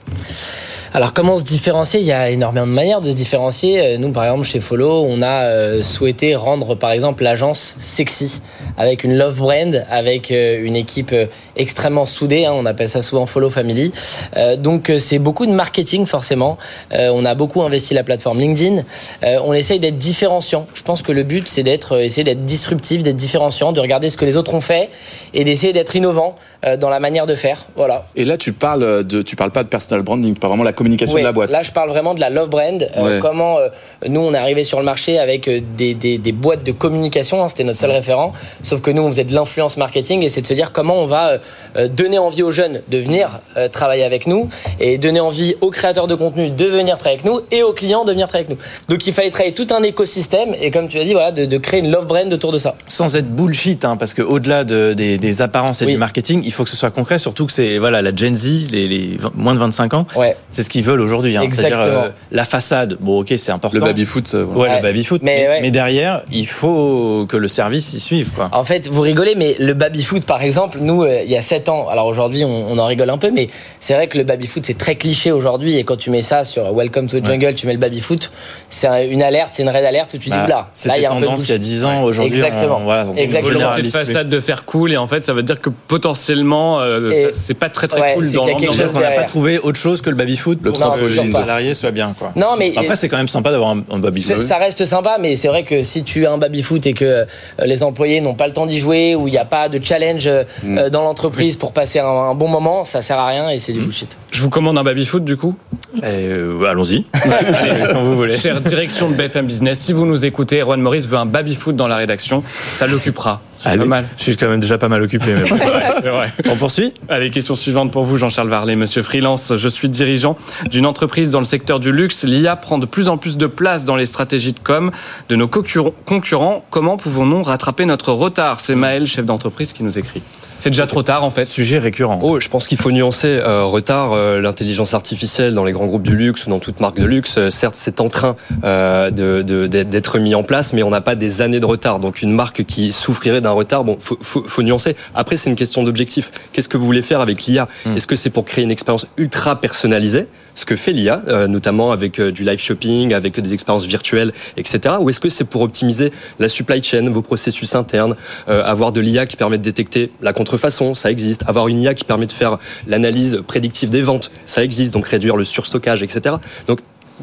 Alors comment se différencier? Il y a énormément de manières de se différencier. Nous, par exemple, chez Follow, on a euh, souhaité rendre, par exemple, l'agence sexy, avec une love brand, avec euh, une équipe euh, extrêmement soudée. Hein, on appelle ça souvent Follow Family. Euh, donc c'est beaucoup de marketing, forcément. Euh, on a beaucoup investi la plateforme LinkedIn. Euh, on essaye d'être différenciant. Je pense que le but, c'est d'être, essayer d'être disruptif, d'être différenciant, de regarder ce que les autres ont fait et d'essayer d'être innovant dans la manière de faire. Voilà. Et là, tu parles de, tu parles pas de personal branding, pas vraiment la communication oui, de la boîte. Là, je parle vraiment de la love brand. Ouais. Euh, comment euh, nous, on est arrivé sur le marché avec des, des, des boîtes de communication. Hein, C'était notre seul ouais. référent. Sauf que nous, on faisait de l'influence marketing et c'est de se dire comment on va euh, donner envie aux jeunes de venir travailler avec nous et donner envie aux créateurs de contenu de venir travailler avec nous et aux clients de venir travailler avec nous. Donc, il fallait travailler tout un écosystème et comme tu l'as dit, voilà, de, de, créer une love brand autour de ça. Sans être bullshit, hein, parce que au-delà de, des, des, apparences et oui. du marketing, il faut que ce soit concret. Surtout que c'est voilà la Gen Z, les, les moins de 25 ans. Ouais. C'est ce qu'ils veulent aujourd'hui. Hein. C'est-à-dire euh, la façade. Bon, ok, c'est important. Le baby-foot, euh, voilà. Ouais, Ouais. le baby-foot. Mais Mais, ouais. mais derrière, il faut que le service y suive, quoi. En fait, vous rigolez, mais le baby-foot, par exemple, nous, euh, il y a 7 ans, alors aujourd'hui, on, on en rigole un peu, mais c'est vrai que le baby-foot, c'est très cliché aujourd'hui, et quand tu mets ça sur Welcome to the Jungle, tu mets le baby-foot, c'est un- une alerte, c'est une red alerte où tu dis, Bah, là, là, C'était il y a un peu de tendance il y a bullshit. 10 ans. Aujourd'hui, Exactement. on, voilà, on Exactement. volonté de façade de faire cool et en fait ça veut dire que potentiellement euh, c'est pas très très Ouais, cool c'est dans l'ambiance. chose On n'a pas trouvé autre chose que le baby-foot Le pas. salariés soient bien, quoi. Non, mais Après, c'est quand même sympa d'avoir un, un baby-foot. Ça reste sympa, mais c'est vrai que si tu as un baby-foot et que euh, les employés n'ont pas le temps d'y jouer, ou il n'y a pas de challenge euh, Mm. euh, dans l'entreprise pour passer un, un bon moment, ça sert à rien et c'est du bullshit. Je vous commande un baby foot du coup. Euh, Allons-y. Allez, quand vous voulez. Chère direction de BFM Business, si vous nous écoutez, Erwan Maurice veut un baby foot dans la rédaction, ça l'occupera. C'est pas mal. Je suis quand même déjà pas mal occupé. Mais vrai. On poursuit? Allez, question suivante pour vous, Jean-Charles Varlet. Monsieur Freelance, je suis dirigeant d'une entreprise dans le secteur du luxe. L'IA prend de plus en plus de place dans les stratégies de com de nos concurrents. Comment pouvons-nous rattraper notre retard? C'est Maël, chef d'entreprise, qui nous écrit. C'est déjà trop tard en fait. Sujet récurrent. Oh, je pense qu'il faut nuancer. Euh, retard, euh, l'intelligence artificielle dans les grands groupes du luxe ou dans toute marque de luxe, euh, certes, c'est en train euh, de- de- d'être d'être mis en place, mais on n'a pas des années de retard. Donc une marque qui souffrirait d'un retard, bon, faut, faut, faut nuancer. Après, c'est une question d'objectif. Qu'est-ce que vous voulez faire avec l'IA Est-ce que c'est pour créer une expérience ultra personnalisée? Ce que fait l'IA, euh, notamment avec euh, du live shopping, avec des expériences virtuelles, etc. Ou est-ce que c'est pour optimiser la supply chain, vos processus internes, euh, avoir de l'IA qui permet de détecter la contrefaçon, ça existe, avoir une IA qui permet de faire l'analyse prédictive des ventes, ça existe, donc réduire le surstockage, etc.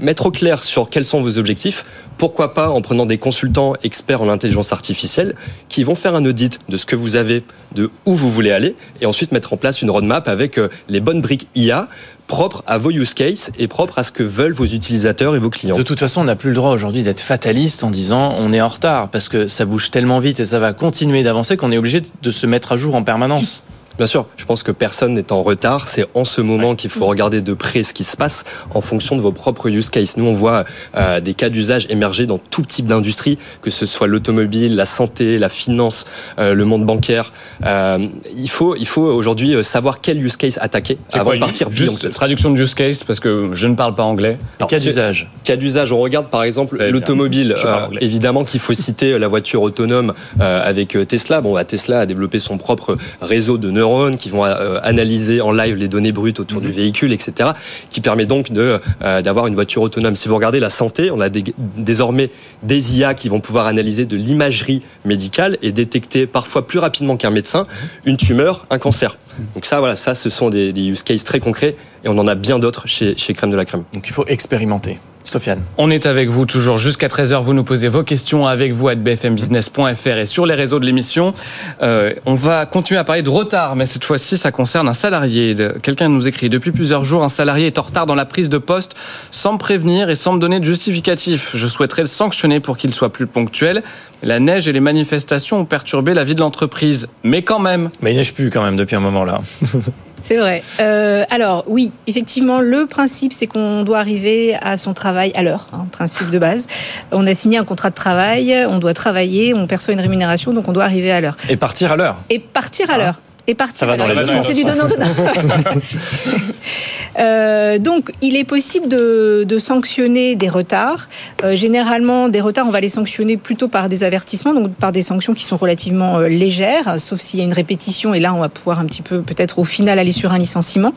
mettre au clair sur quels sont vos objectifs, pourquoi pas en prenant des consultants experts en intelligence artificielle qui vont faire un audit de ce que vous avez, de où vous voulez aller, et ensuite mettre en place une roadmap avec euh, les bonnes briques IA propres à vos use cases et propres à ce que veulent vos utilisateurs et vos clients. De toute façon, on n'a plus le droit aujourd'hui d'être fataliste en disant on est en retard parce que ça bouge tellement vite et ça va continuer d'avancer qu'on est obligé de se mettre à jour en permanence. Bien sûr, je pense que personne n'est en retard. C'est en ce moment qu'il faut regarder de près ce qui se passe en fonction de vos propres use cases. Nous, on voit euh, des cas d'usage émerger dans tout type d'industrie, que ce soit l'automobile, la santé, la finance, euh, le monde bancaire. Euh, il faut, il faut aujourd'hui savoir quel use case attaquer avant quoi, de partir Juste beyond. traduction de use case parce que je ne parle pas anglais. Cas d'usage. Cas d'usage, on regarde par exemple l'automobile. Euh, évidemment qu'il faut citer la voiture autonome euh, avec Tesla. Bon, bah, Tesla a développé son propre réseau de neurones qui vont euh, analyser en live les données brutes autour Mhm. du véhicule, etc. Qui permet donc euh, d'avoir une voiture autonome. Si vous regardez la santé, on a des- désormais des IA qui vont pouvoir analyser de l'imagerie médicale et détecter parfois plus rapidement qu'un médecin une tumeur, un cancer. Donc ça, voilà, ça, ce sont des, des use cases très concrets et on en a bien d'autres chez, chez Crème de la Crème. Donc il faut expérimenter. Sofiane. On est avec vous toujours jusqu'à 13h. Vous nous posez vos questions avec vous à bfmbusiness.fr et sur les réseaux de l'émission. Euh, on va continuer à parler de retard, mais cette fois-ci, ça concerne un salarié. Quelqu'un nous écrit Depuis plusieurs jours, un salarié est en retard dans la prise de poste sans me prévenir et sans me donner de justificatif. Je souhaiterais le sanctionner pour qu'il soit plus ponctuel. La neige et les manifestations ont perturbé la vie de l'entreprise. Mais quand même, Mais il neige plus quand même depuis un moment là. C'est vrai. Euh, alors oui, effectivement, le principe, c'est qu'on doit arriver à son travail à l'heure, hein, principe de base. On a signé un contrat de travail, on doit travailler, on perçoit une rémunération, donc on doit arriver à l'heure. Et partir à l'heure. Et partir à l'heure. Et partir Ça va dans les C'est du donnant-donnant. Euh, donc, il est possible de, de sanctionner des retards. Euh, généralement, des retards, on va les sanctionner plutôt par des avertissements, donc par des sanctions qui sont relativement euh, légères, sauf s'il y a une répétition. Et là, on va pouvoir un petit peu, peut-être au final, aller sur un licenciement.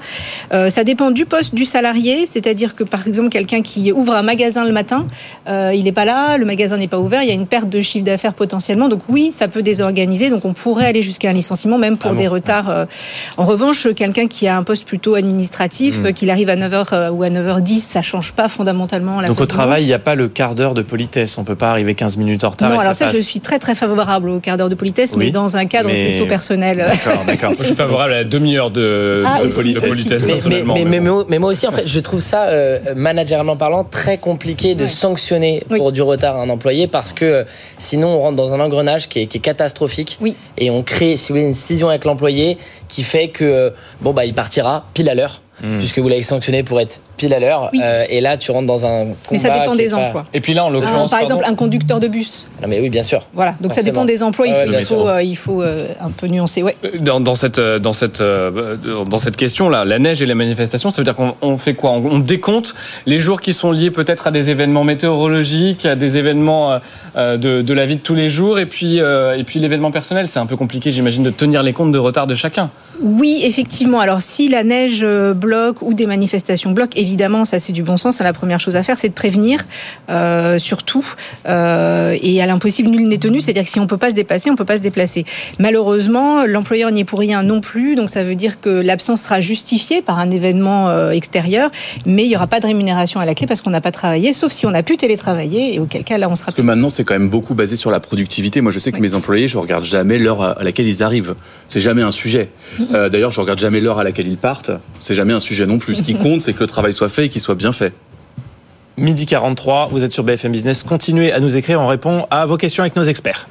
Euh, ça dépend du poste du salarié, c'est-à-dire que par exemple, quelqu'un qui ouvre un magasin le matin, il n'est pas là, le magasin n'est pas ouvert, il y a une perte de chiffre d'affaires potentiellement. Donc oui, ça peut désorganiser. Donc on pourrait aller jusqu'à un licenciement, même pour Ah bon des retards. Euh. En revanche, quelqu'un qui a un poste plutôt administratif, euh, qu'il arrive à 9h euh, ou à 9h10, ça change pas fondamentalement la Donc au travail, il n'y a pas le quart d'heure de politesse. On peut pas arriver 15 minutes en retard. non, et alors ça, je passe. suis très très favorable au quart d'heure de politesse, Oui, mais dans un cadre mais- plutôt personnel. D'accord, d'accord. je suis favorable à la demi-heure de, Ah, de aussi, politesse, aussi. de politesse, Mais, mais, mais, mais bon. moi- mais moi aussi, en fait, je trouve ça, euh, managérialement parlant, très compliqué de Ouais. sanctionner Oui. pour du retard un employé parce que euh, sinon on rentre dans un engrenage qui est, qui est catastrophique Oui. et on crée, si vous voulez, une scission avec l'employé qui fait que euh, bon bah il partira pile à l'heure mmh. puisque vous l'avez sanctionné pour être pile à l'heure. Oui. Euh, et là, tu rentres dans un combat. Mais ça dépend des pas... emplois. Et puis là, en l'occurrence, par exemple, un conducteur de bus. Non, mais oui, bien sûr. Voilà. Donc Forcément. ça dépend des emplois. Il faut, Ah ouais, il faut, euh, il faut euh, un peu nuancer. Ouais. Dans, dans cette dans cette euh, dans cette question là, la neige et les manifestations, ça veut dire qu'on on fait quoi? On, on décompte les jours qui sont liés peut-être à des événements météorologiques, à des événements euh, de, de, la vie de tous les jours, et puis euh, et puis l'événement personnel. C'est un peu compliqué, j'imagine, de tenir les comptes de retard de chacun. Oui, effectivement. Alors, si la neige euh, bloque ou des manifestations bloquent, évidemment, ça c'est du bon sens. La première chose à faire, c'est de prévenir, euh, surtout. Euh, et à l'impossible, nul n'est tenu. C'est-à-dire que si on peut pas se déplacer, on peut pas se déplacer. Malheureusement, l'employeur n'y est pour rien non plus. Donc, ça veut dire que l'absence sera justifiée par un événement euh, extérieur, mais il y aura pas de rémunération à la clé parce qu'on n'a pas travaillé, sauf si on a pu télétravailler. Et auquel cas, là, on sera. Parce que maintenant, c'est quand même beaucoup basé sur la productivité. Moi, je sais que Oui. mes employés, je regarde jamais l'heure à laquelle ils arrivent. C'est jamais un sujet. Euh, D'ailleurs, je regarde jamais l'heure à laquelle ils partent. C'est jamais un sujet non plus. Ce qui compte, c'est que le travail soit fait et qu'il soit bien fait. Midi 43, vous êtes sur BFM Business. Continuez à nous écrire, on répond à vos questions avec nos experts.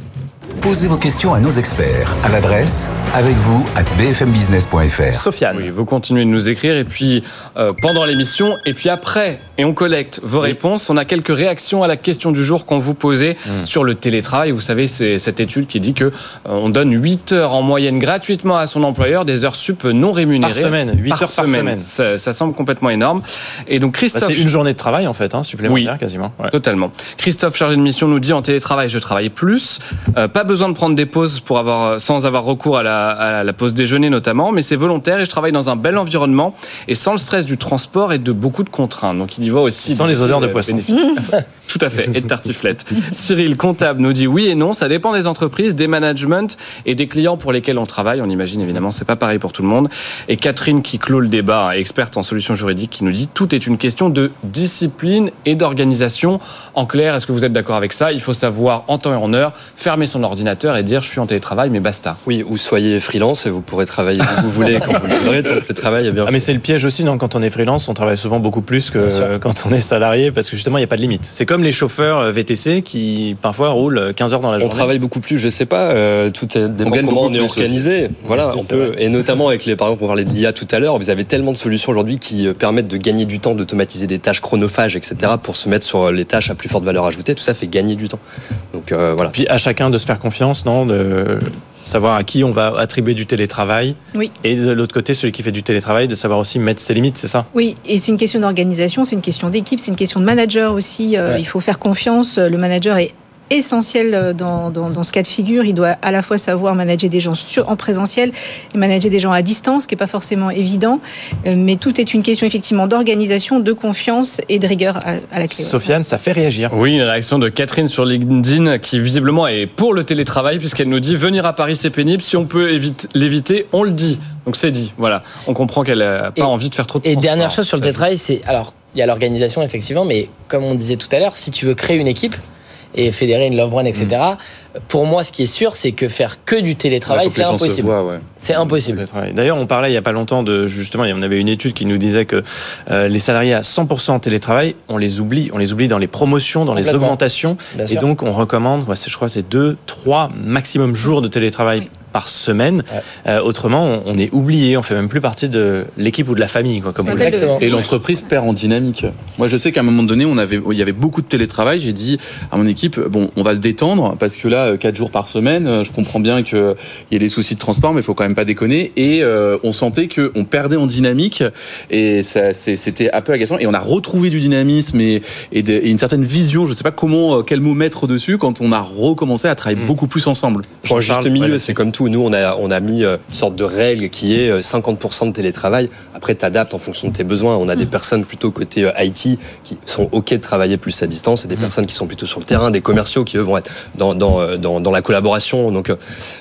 Posez vos questions à nos experts à l'adresse avec vous at bfmbusiness.fr. Sofiane. Oui, vous continuez de nous écrire et puis euh, pendant l'émission et puis après et on collecte vos réponses. On a quelques réactions à la question du jour qu'on vous posait Mm. sur le télétravail. Vous savez, c'est cette étude qui dit que euh, on donne 8 heures en moyenne gratuitement à son employeur des heures sup non rémunérées Par semaine, 8 heures par semaine. Ça, ça semble complètement énorme. Et donc Bah, Christophe c'est une journée de travail en fait, hein, supplémentaire quasiment. Ouais. Totalement. Christophe, chargé de mission, nous dit en télétravail, je travaille plus. Euh, pas besoin de prendre des pauses pour avoir, sans avoir recours à la, à la pause déjeuner notamment, mais c'est volontaire et je travaille dans un bel environnement et sans le stress du transport et de beaucoup de contraintes. Donc il y voit aussi. Sans les odeurs de euh, poisson. Tout à fait, et de tartiflette. Cyril, comptable, nous dit oui et non, ça dépend des entreprises, des managements et des clients pour lesquels on travaille. On imagine évidemment, c'est pas pareil pour tout le monde. Et Catherine, qui clôt le débat, experte en solutions juridiques, qui nous dit tout est une question de discipline et d'organisation. En clair, est-ce que vous êtes d'accord avec ça? Il faut savoir en temps et en heure fermer son ordinateur et dire je suis en télétravail, mais basta. Oui, ou soyez freelance et vous pourrez travailler où vous voulez quand vous le voudrez, tant que le travail est bien Ah mais c'est le piège aussi, non? Quand on est freelance, on travaille souvent beaucoup plus que quand on est salarié parce que justement il n'y a pas de limite. C'est comme les chauffeurs euh, VTC qui parfois roulent 15 heures dans la On journée. travaille beaucoup plus, je sais pas, euh, tout est dépend comment on est plus organisé. Voilà, Oui, on peut, vrai. et notamment avec les, par exemple, on parlait de l'IA tout à l'heure, vous avez tellement de solutions aujourd'hui qui euh, permettent de gagner du temps, d'automatiser des tâches chronophages, etc., pour se mettre sur les tâches à plus forte valeur ajoutée. Tout ça fait gagner du temps. Donc euh, voilà. Puis à chacun de se faire confiance, non de savoir à qui on va attribuer du télétravail. Oui. Et de l'autre côté, celui qui fait du télétravail, de savoir aussi mettre ses limites, c'est ça? Oui, et c'est une question d'organisation, c'est une question d'équipe, c'est une question de manager aussi. Euh, Ouais. Il faut faire confiance. Le manager est essentiel euh, dans, dans, dans ce cas de figure. Il doit à la fois savoir manager des gens sur, en présentiel et manager des gens à distance, ce qui n'est pas forcément évident. Euh, Mais tout est une question effectivement d'organisation, de confiance et de rigueur à, à la clé. Sofiane, ça fait réagir. Oui, une réaction de Catherine sur LinkedIn qui visiblement est pour le télétravail puisqu'elle nous dit venir à Paris c'est pénible, si on peut évite- l'éviter, on le dit. Donc c'est dit, voilà. On comprend qu'elle n'a pas Et- envie de faire trop de Et dernière chose sur le télétravail, c'est alors il y a l'organisation effectivement, mais comme on disait tout à l'heure, si tu veux créer une équipe et fédérer une love etc. Pour moi, ce qui est sûr, c'est que faire que du télétravail, que c'est impossible. ouais. C'est impossible. D'ailleurs, on parlait il y a pas longtemps de justement, on avait une étude qui nous disait que euh, les salariés à 100% en télétravail, on les oublie, on les oublie dans les promotions, dans les augmentations, Bien et sûr. donc on recommande, je crois, c'est deux, trois maximum jours de télétravail Oui. Par semaine. Ouais. Euh, autrement, on, on est oublié, on fait même plus partie de l'équipe ou de la famille, quoi, comme. Exactement. Et l'entreprise perd en dynamique. Moi, je sais qu'à un moment donné, on avait, il y avait beaucoup de télétravail. J'ai dit à mon équipe, bon, on va se détendre parce que là, euh, quatre jours par semaine, euh, je comprends bien qu'il y a des soucis de transport, mais il faut quand même pas déconner. Et euh, on sentait que on perdait en dynamique et ça, c'était un peu agaçant. Et on a retrouvé du dynamisme et, et, de- et une certaine vision. Je sais pas comment, quel mot mettre dessus quand on a recommencé à travailler Mm. beaucoup plus ensemble. Je juste parle- milieu, ouais, c'est comme tout. Nous, on a, on a mis euh, une sorte de règle qui est euh, 50% de télétravail. Après, tu adaptes en fonction de tes besoins. On a des personnes plutôt côté euh, IT qui sont OK de travailler plus à distance et des personnes qui sont plutôt sur le terrain, des commerciaux qui, eux, vont être dans, dans, euh, dans, dans la collaboration. Donc, euh,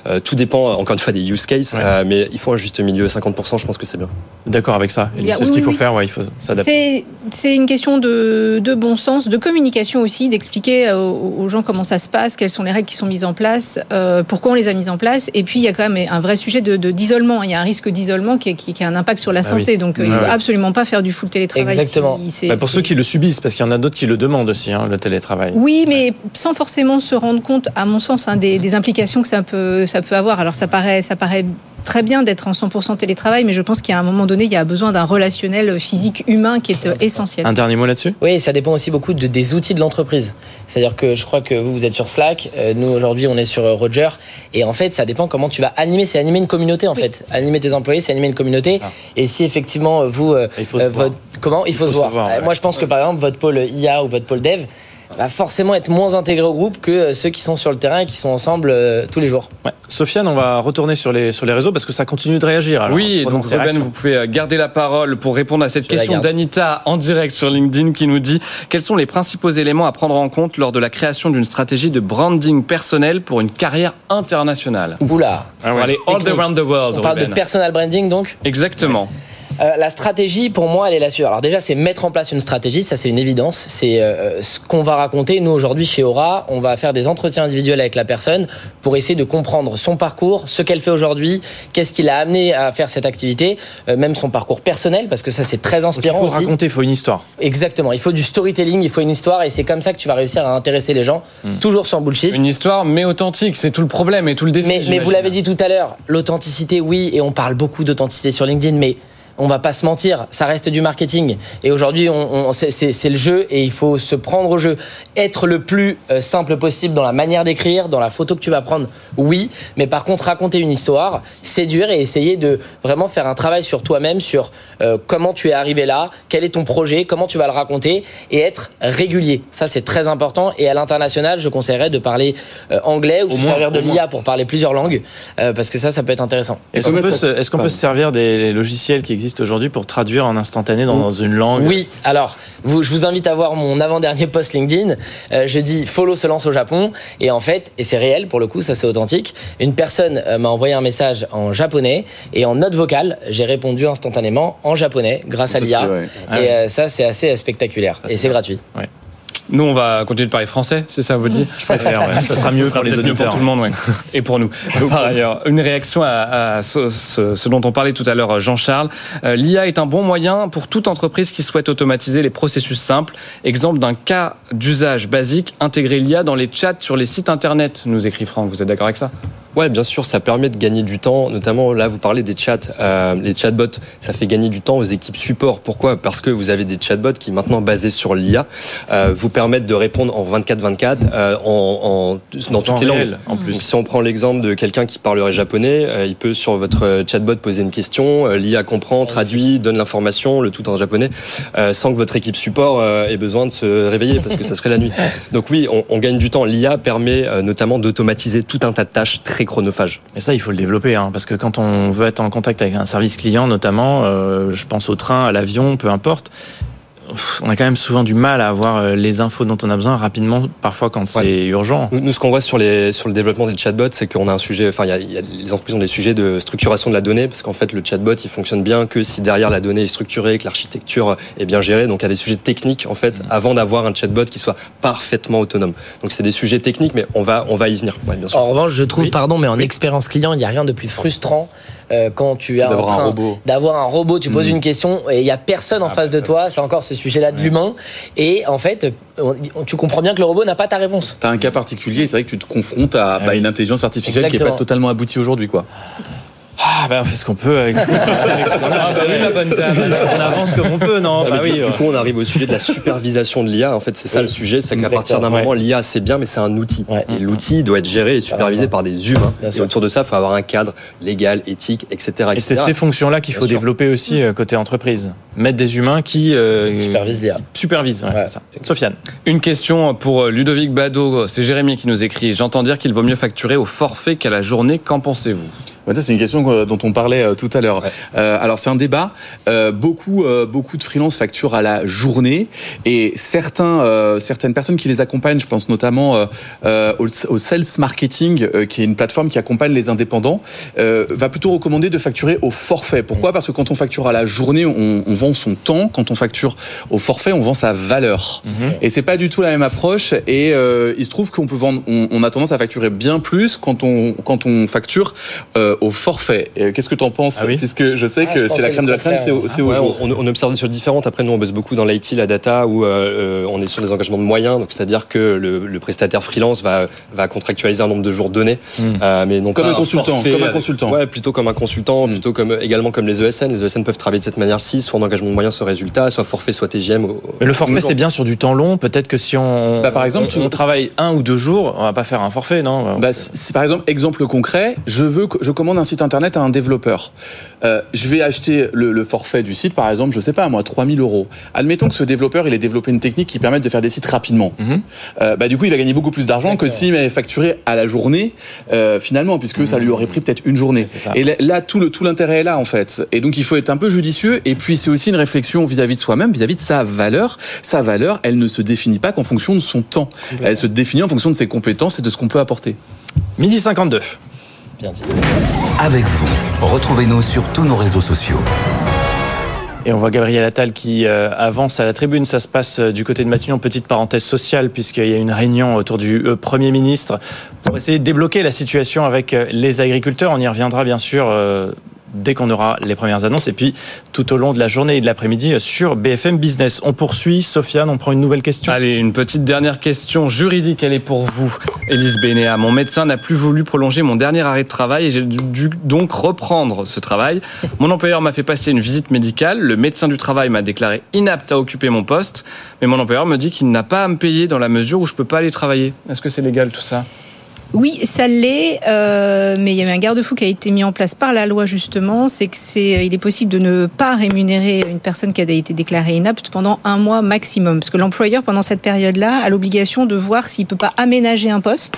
euh, tout dépend, encore une fois, des use cases. Ouais. Euh, mais il faut un juste milieu. 50%, je pense que c'est bien. D'accord avec ça. C'est ce oui, qu'il faut oui. faire, ouais, il faut s'adapter. C'est c'est une question de, de bon sens, de communication aussi, d'expliquer aux, aux gens comment ça se passe, quelles sont les règles qui sont mises en place, euh, pourquoi on les a mises en place. Et puis il y a quand même un vrai sujet de de- d'isolement. il y a un risque d'isolement qui, qui, qui a un impact sur la Ah santé. oui. Donc Ouais, il ne faut absolument pas faire du full télétravail. Exactement. si- Bah, pour ceux qui le subissent, parce qu'il y en a d'autres qui le demandent aussi, hein, le télétravail. Oui, mais sans forcément se rendre compte, à mon sens, hein, des, des implications que ça peut, ça peut avoir. Alors ça paraît, ça paraît très bien d'être en 100% télétravail, mais je pense qu'à un moment donné, il y a besoin d'un relationnel physique humain qui est euh, essentiel. Un dernier mot là-dessus? Oui, ça dépend aussi beaucoup de, des outils de l'entreprise. C'est-à-dire que je crois que vous, vous êtes sur Slack, euh, nous aujourd'hui on est sur euh, Roger, et en fait ça dépend comment tu vas animer. C'est animer une communauté en fait. Animer tes employés, c'est animer une communauté. Et si effectivement vous, euh, Il faut se euh, voir. votre- comment? Il faut, se voir. ouais. Moi je pense que par exemple votre pôle IA ou votre pôle Dev va forcément être moins intégré au groupe que euh, ceux qui sont sur le terrain et qui sont ensemble euh, tous les jours. Ouais. Sofiane, on va retourner sur les, sur les réseaux parce que ça continue de réagir. Alors, oui, prenons donc Ruben, vous pouvez euh, garder la parole pour répondre à cette Je question d'Anita en direct sur LinkedIn qui nous dit quels sont les principaux éléments à prendre en compte lors de la création d'une stratégie de branding personnel pour une carrière internationale? Oula. Pour aller all around the world, On parle de personal branding donc? Exactement. Euh, la stratégie, pour moi, elle est là-dessus. Alors déjà, c'est mettre en place une stratégie, ça c'est une évidence. C'est euh, ce qu'on va raconter. Nous, aujourd'hui, chez Aura, on va faire des entretiens individuels avec la personne pour essayer de comprendre son parcours, ce qu'elle fait aujourd'hui, qu'est-ce qui l'a amené à faire cette activité, euh, même son parcours personnel, parce que ça c'est très Donc, il inspirant faut aussi. raconter, il faut une histoire. Exactement, il faut du storytelling, il faut une histoire, et c'est comme ça que tu vas réussir à intéresser les gens, toujours sans bullshit. Une histoire, mais authentique, c'est tout le problème et tout le défi. Mais, mais vous l'avez dit tout à l'heure, l'authenticité, oui, et on parle beaucoup d'authenticité sur LinkedIn, mais on va pas se mentir, ça reste du marketing. Et aujourd'hui, on, on- c'est- le jeu et il faut se prendre au jeu. Être le plus euh, simple possible dans la manière d'écrire, dans la photo que tu vas prendre, oui. Mais par contre, raconter une histoire, séduire et essayer de vraiment faire un travail sur toi-même, sur euh, comment tu es arrivé là, quel est ton projet, comment tu vas le raconter et être régulier. Ça, c'est très important. Et à l'international, je conseillerais de parler euh, anglais ou se moins, servir de l'IA pour parler plusieurs langues, euh, parce que ça, ça peut être intéressant. Est-ce qu'on Ouais, peut, ça- se, est-ce qu'on peut se servir des logiciels qui existent aujourd'hui pour traduire en instantané dans une langue Oui, alors, vous, je vous invite à voir mon avant-dernier post LinkedIn. Euh, je dis Follow se lance au Japon. Et en fait, et c'est réel pour le coup, ça c'est authentique, une personne euh, m'a envoyé un message en japonais et en note vocale, j'ai répondu instantanément en japonais grâce à l'IA. vrai. Ah et euh, ça, c'est assez spectaculaire. et c'est gratuit. Nous, on va continuer de parler français, c'est ça vous dit Je préfère, ouais. ça sera mieux sera pour les peut-être mieux auditeurs. pour tout le monde, ouais. Et pour nous. Par ailleurs, une réaction à, à ce, ce- ce dont on parlait tout à l'heure, Jean-Charles. Euh, L'IA est un bon moyen pour toute entreprise qui souhaite automatiser les processus simples. Exemple d'un cas d'usage basique, intégrer l'IA dans les chats sur les sites internet, nous écrit Franck. Vous êtes d'accord avec ça? Ouais, bien sûr, ça permet de gagner du temps. Notamment, là, vous parlez des chats, euh, les chatbots. Ça fait gagner du temps aux équipes support. Pourquoi? Parce que vous avez des chatbots qui, maintenant basés sur l'IA, euh, vous permettent de répondre en 24-24 euh, en, en, dans toutes les langues. en plus. Donc, si on prend l'exemple de quelqu'un qui parlerait japonais, il peut sur votre chatbot poser une question, l'IA comprend, traduit, donne l'information, le tout en japonais, sans que votre équipe support ait besoin de se réveiller parce que ça serait la nuit. Donc oui, on, on gagne du temps. L'IA permet notamment d'automatiser tout un tas de tâches très chronophages. Mais ça, il faut le développer, hein, parce que quand on veut être en contact avec un service client, notamment, euh, je pense au train, à l'avion, peu importe, on a quand même souvent du mal à avoir euh, les infos dont on a besoin rapidement, parfois quand c'est Ouais. urgent. Nous, nous, ce qu'on voit sur, les, sur le développement des chatbots, c'est qu'on a un sujet, enfin, il y a, il y a- les entreprises ont des sujets de structuration de la donnée, parce qu'en fait, le chatbot, il fonctionne bien que si derrière la donnée est structurée, que l'architecture est bien gérée. Donc, il y a des sujets techniques, en fait, avant d'avoir un chatbot qui soit parfaitement autonome. Donc, c'est des sujets techniques, mais on va, on va y venir, ouais, bien sûr. En revanche, je trouve, Oui. pardon, mais en expérience client, il n'y a rien de plus frustrant euh, quand tu as en D'avoir un train robot. d'avoir un robot, tu poses une question et il n'y a personne en face de toi. C'est encore ce sujet-là de l'humain. Et en fait, on- tu comprends bien que le robot n'a pas ta réponse. T'as un cas particulier, c'est vrai que tu te confrontes à bah, une intelligence artificielle qui est Exactement. pas totalement aboutie aujourd'hui, quoi. Ah, ben, on fait ce qu'on peut avec ce qu'on. On avance comme on peut, non Ah, Bah mais du, oui, du ouais. coup, on arrive au sujet de la supervision de l'IA. En fait, c'est ça Oui. le sujet, c'est qu'à partir d'un Ouais. moment, l'IA, c'est bien, mais c'est un outil. Ouais. Et l'outil doit être géré et supervisé par des humains. Bien et sûr. autour de ça, il faut avoir un cadre légal, éthique, etc. Et c'est ces fonctions-là qu'il faut Bien sûr. développer aussi euh, côté entreprise. Mettre des humains qui euh, Supervise l'IA. supervisent. ouais, Ouais. c'est ça. Sofiane. Une question pour Ludovic Bado. C'est Jérémy qui nous écrit. J'entends dire qu'il vaut mieux facturer au forfait qu'à la journée. Qu'en pensez-vous? C'est une question euh, dont on parlait euh, tout à l'heure. Ouais. Euh, alors c'est un débat. Euh, beaucoup, euh, beaucoup de freelance facturent à la journée et certains, certaines personnes qui les accompagnent, je pense notamment au, au sales marketing, qui est une plateforme qui accompagne les indépendants, va plutôt recommander de facturer au forfait. Pourquoi? Parce que quand on facture à la journée, on, on vend son temps. Quand on facture au forfait, on vend sa valeur. Et c'est pas du tout la même approche. Et il se trouve qu'on peut vendre, on, on a tendance à facturer bien plus quand on quand on facture euh, euh, au forfait. Euh, Qu'est-ce que tu en penses Ah oui Puisque je sais Ah, que c'est la crème de la crème, c'est au, c'est au Ouais, jour. on, on observe des choses différentes. Après, nous, on bosse beaucoup dans l'IT, la data, où euh, on est sur des engagements de moyens. Donc, c'est-à-dire que le, le prestataire freelance va, va contractualiser un nombre de jours donnés. Euh, mais non Comme pas un consultant, forfait comme un avec- consultant. Ouais, plutôt comme un consultant, plutôt comme également comme les ESN. Les ESN peuvent travailler de cette manière-ci, soit en engagement de moyens, soit résultat, soit forfait, soit TGM. Mais le forfait, c'est bien sur du temps long. Peut-être que si on, Bah, par exemple, on, tu- on travaille un ou deux jours, on va pas faire un forfait, non? Bah, par exemple exemple concret. Je veux, que- je commande un site internet à un développeur. Euh, je vais acheter le, le forfait du site, par exemple, je sais pas moi, 3000 euros. Admettons que ce développeur, il ait développé une technique qui permette de faire des sites rapidement. Mhm. Euh, bah du coup, il va gagner beaucoup plus d'argent que s'il m'avait facturé à la journée, euh, finalement, puisque ça lui aurait pris peut-être une journée. Et là, là, tout le tout l'intérêt est là en fait. Et donc il faut être un peu judicieux. Et puis c'est aussi une réflexion vis-à-vis de soi-même, vis-à-vis de sa valeur. Sa valeur, elle ne se définit pas qu'en fonction de son temps. Elle se définit en fonction de ses compétences et de ce qu'on peut apporter. Midi 52. Bien dit. Avec vous, retrouvez-nous sur tous nos réseaux sociaux. Et on voit Gabriel Attal qui euh, avance à la tribune. Ça se passe euh, du côté de Matignon. Petite parenthèse sociale, puisqu'il y a une réunion autour du euh, Premier ministre pour essayer de débloquer la situation avec euh, les agriculteurs. On y reviendra bien sûr euh, dès qu'on aura les premières annonces. Et puis tout au long de la journée et de l'après-midi sur BFM Business. On poursuit. Sofiane, on prend une nouvelle question. Allez, une petite dernière question juridique, elle est pour vous, Élise Bénéa. Mon médecin n'a plus voulu prolonger mon dernier arrêt de travail et j'ai dû donc reprendre ce travail. Mon employeur m'a fait passer une visite médicale, le médecin du travail m'a déclaré inapte à occuper mon poste, mais mon employeur me dit qu'il n'a pas à me payer dans la mesure où je peux pas aller travailler. Est-ce que c'est légal tout ça? Oui, ça l'est, euh, mais il y avait un garde-fou qui a été mis en place par la loi justement, c'est que c'est, il est possible de ne pas rémunérer une personne qui a été déclarée inapte pendant un mois maximum, parce que l'employeur pendant cette période-là a l'obligation de voir s'il peut pas aménager un poste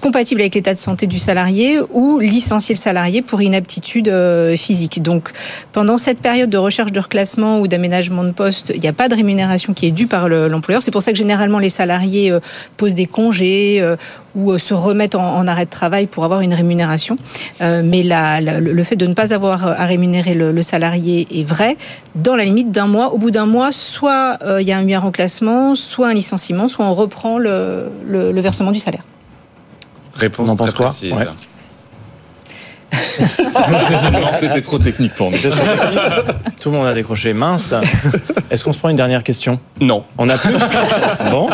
compatible avec l'état de santé du salarié ou licencier le salarié pour inaptitude euh, physique. Donc, pendant cette période de recherche de reclassement ou d'aménagement de poste, il n'y a pas de rémunération qui est due par le- l'employeur. C'est pour ça que généralement les salariés euh, posent des congés euh, ou se remettent en, arrêt de travail pour avoir une rémunération. Mais le fait de ne pas avoir à rémunérer le, salarié est vrai dans la limite d'un mois. Au bout d'un mois, soit il y a un, un reclassement, soit un licenciement, soit on reprend le versement du salaire. Réponse On en pense très quoi précise. Ouais. C'était trop technique pour nous. Tout le monde a décroché. Mince. Est-ce qu'on se prend une dernière question? Non. On a plus? Bon.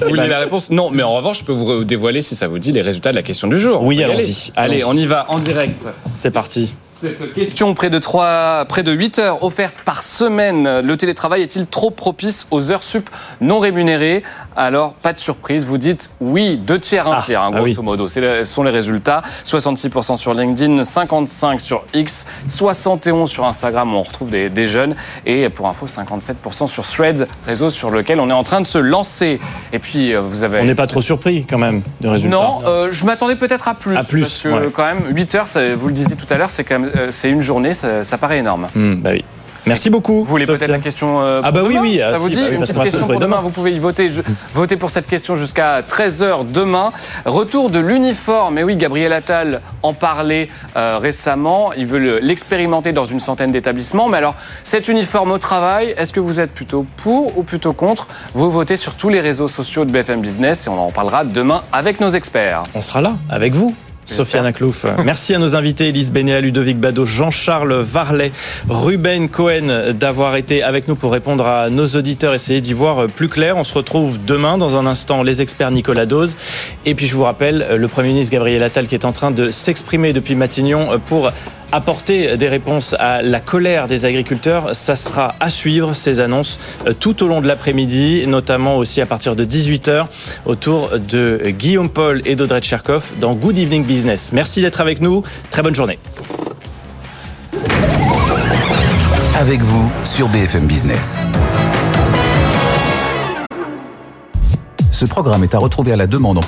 Vous voulez la réponse? Non, mais en revanche, je peux vous dévoiler, si ça vous dit, les résultats de la question du jour. Oui, allons-y. Allez, Allons-y. on y va en direct. C'est parti. Cette question, près de 3, près de 8 heures offertes par semaine, le télétravail est-il trop propice aux heures sup non rémunérées? Alors, pas de surprise, vous dites oui, deux tiers, un Ah, tiers, hein, ah grosso oui. modo. Ce sont les résultats. 66% sur LinkedIn, 55% sur X, 71% sur Instagram, où on retrouve des, des jeunes, et pour info, 57% sur Threads, réseau sur lequel on est en train de se lancer. Et puis, euh, vous avez... On n'est pas trop surpris quand même du résultat. Non, euh, je m'attendais peut-être à plus. À plus, Parce que ouais. quand même, 8 heures, ça- vous le disiez tout à l'heure, c'est quand même, c'est une journée, ça, ça paraît énorme. Hmm, bah oui. Merci beaucoup. Vous voulez peut-être la question euh, pour Ah bah oui, demain oui, ah Ça vous si, dit bah oui, Une petite question pour demain. demain. Vous pouvez y voter. Je- voter pour cette question jusqu'à 13h demain. Retour de l'uniforme. Et oui, Gabriel Attal en parlait euh, récemment. Il veut le- l'expérimenter dans une centaine d'établissements. Mais alors, cet uniforme au travail, est-ce que vous êtes plutôt pour ou plutôt contre? Vous votez sur tous les réseaux sociaux de BFM Business et on en parlera demain avec nos experts. On sera là avec vous. Sofiane Aklouf. Merci à nos invités, Elise Bénéa, Ludovic Bado, Jean-Charles Varlet, Ruben Cohen d'avoir été avec nous pour répondre à nos auditeurs, essayer d'y voir plus clair. On se retrouve demain dans un instant, les experts Nicolas Dose. Et puis je vous rappelle, le Premier ministre Gabriel Attal qui est en train de s'exprimer depuis Matignon pour apporter des réponses à la colère des agriculteurs. Ça sera à suivre, ces annonces, euh, tout au long de l'après-midi, notamment aussi à partir de 18h, autour de Guillaume Paul et d'Audrey Tcherkov dans Good Evening Business. Merci d'être avec nous. Très bonne journée. Avec vous sur BFM Business. Ce programme est à retrouver à la demande en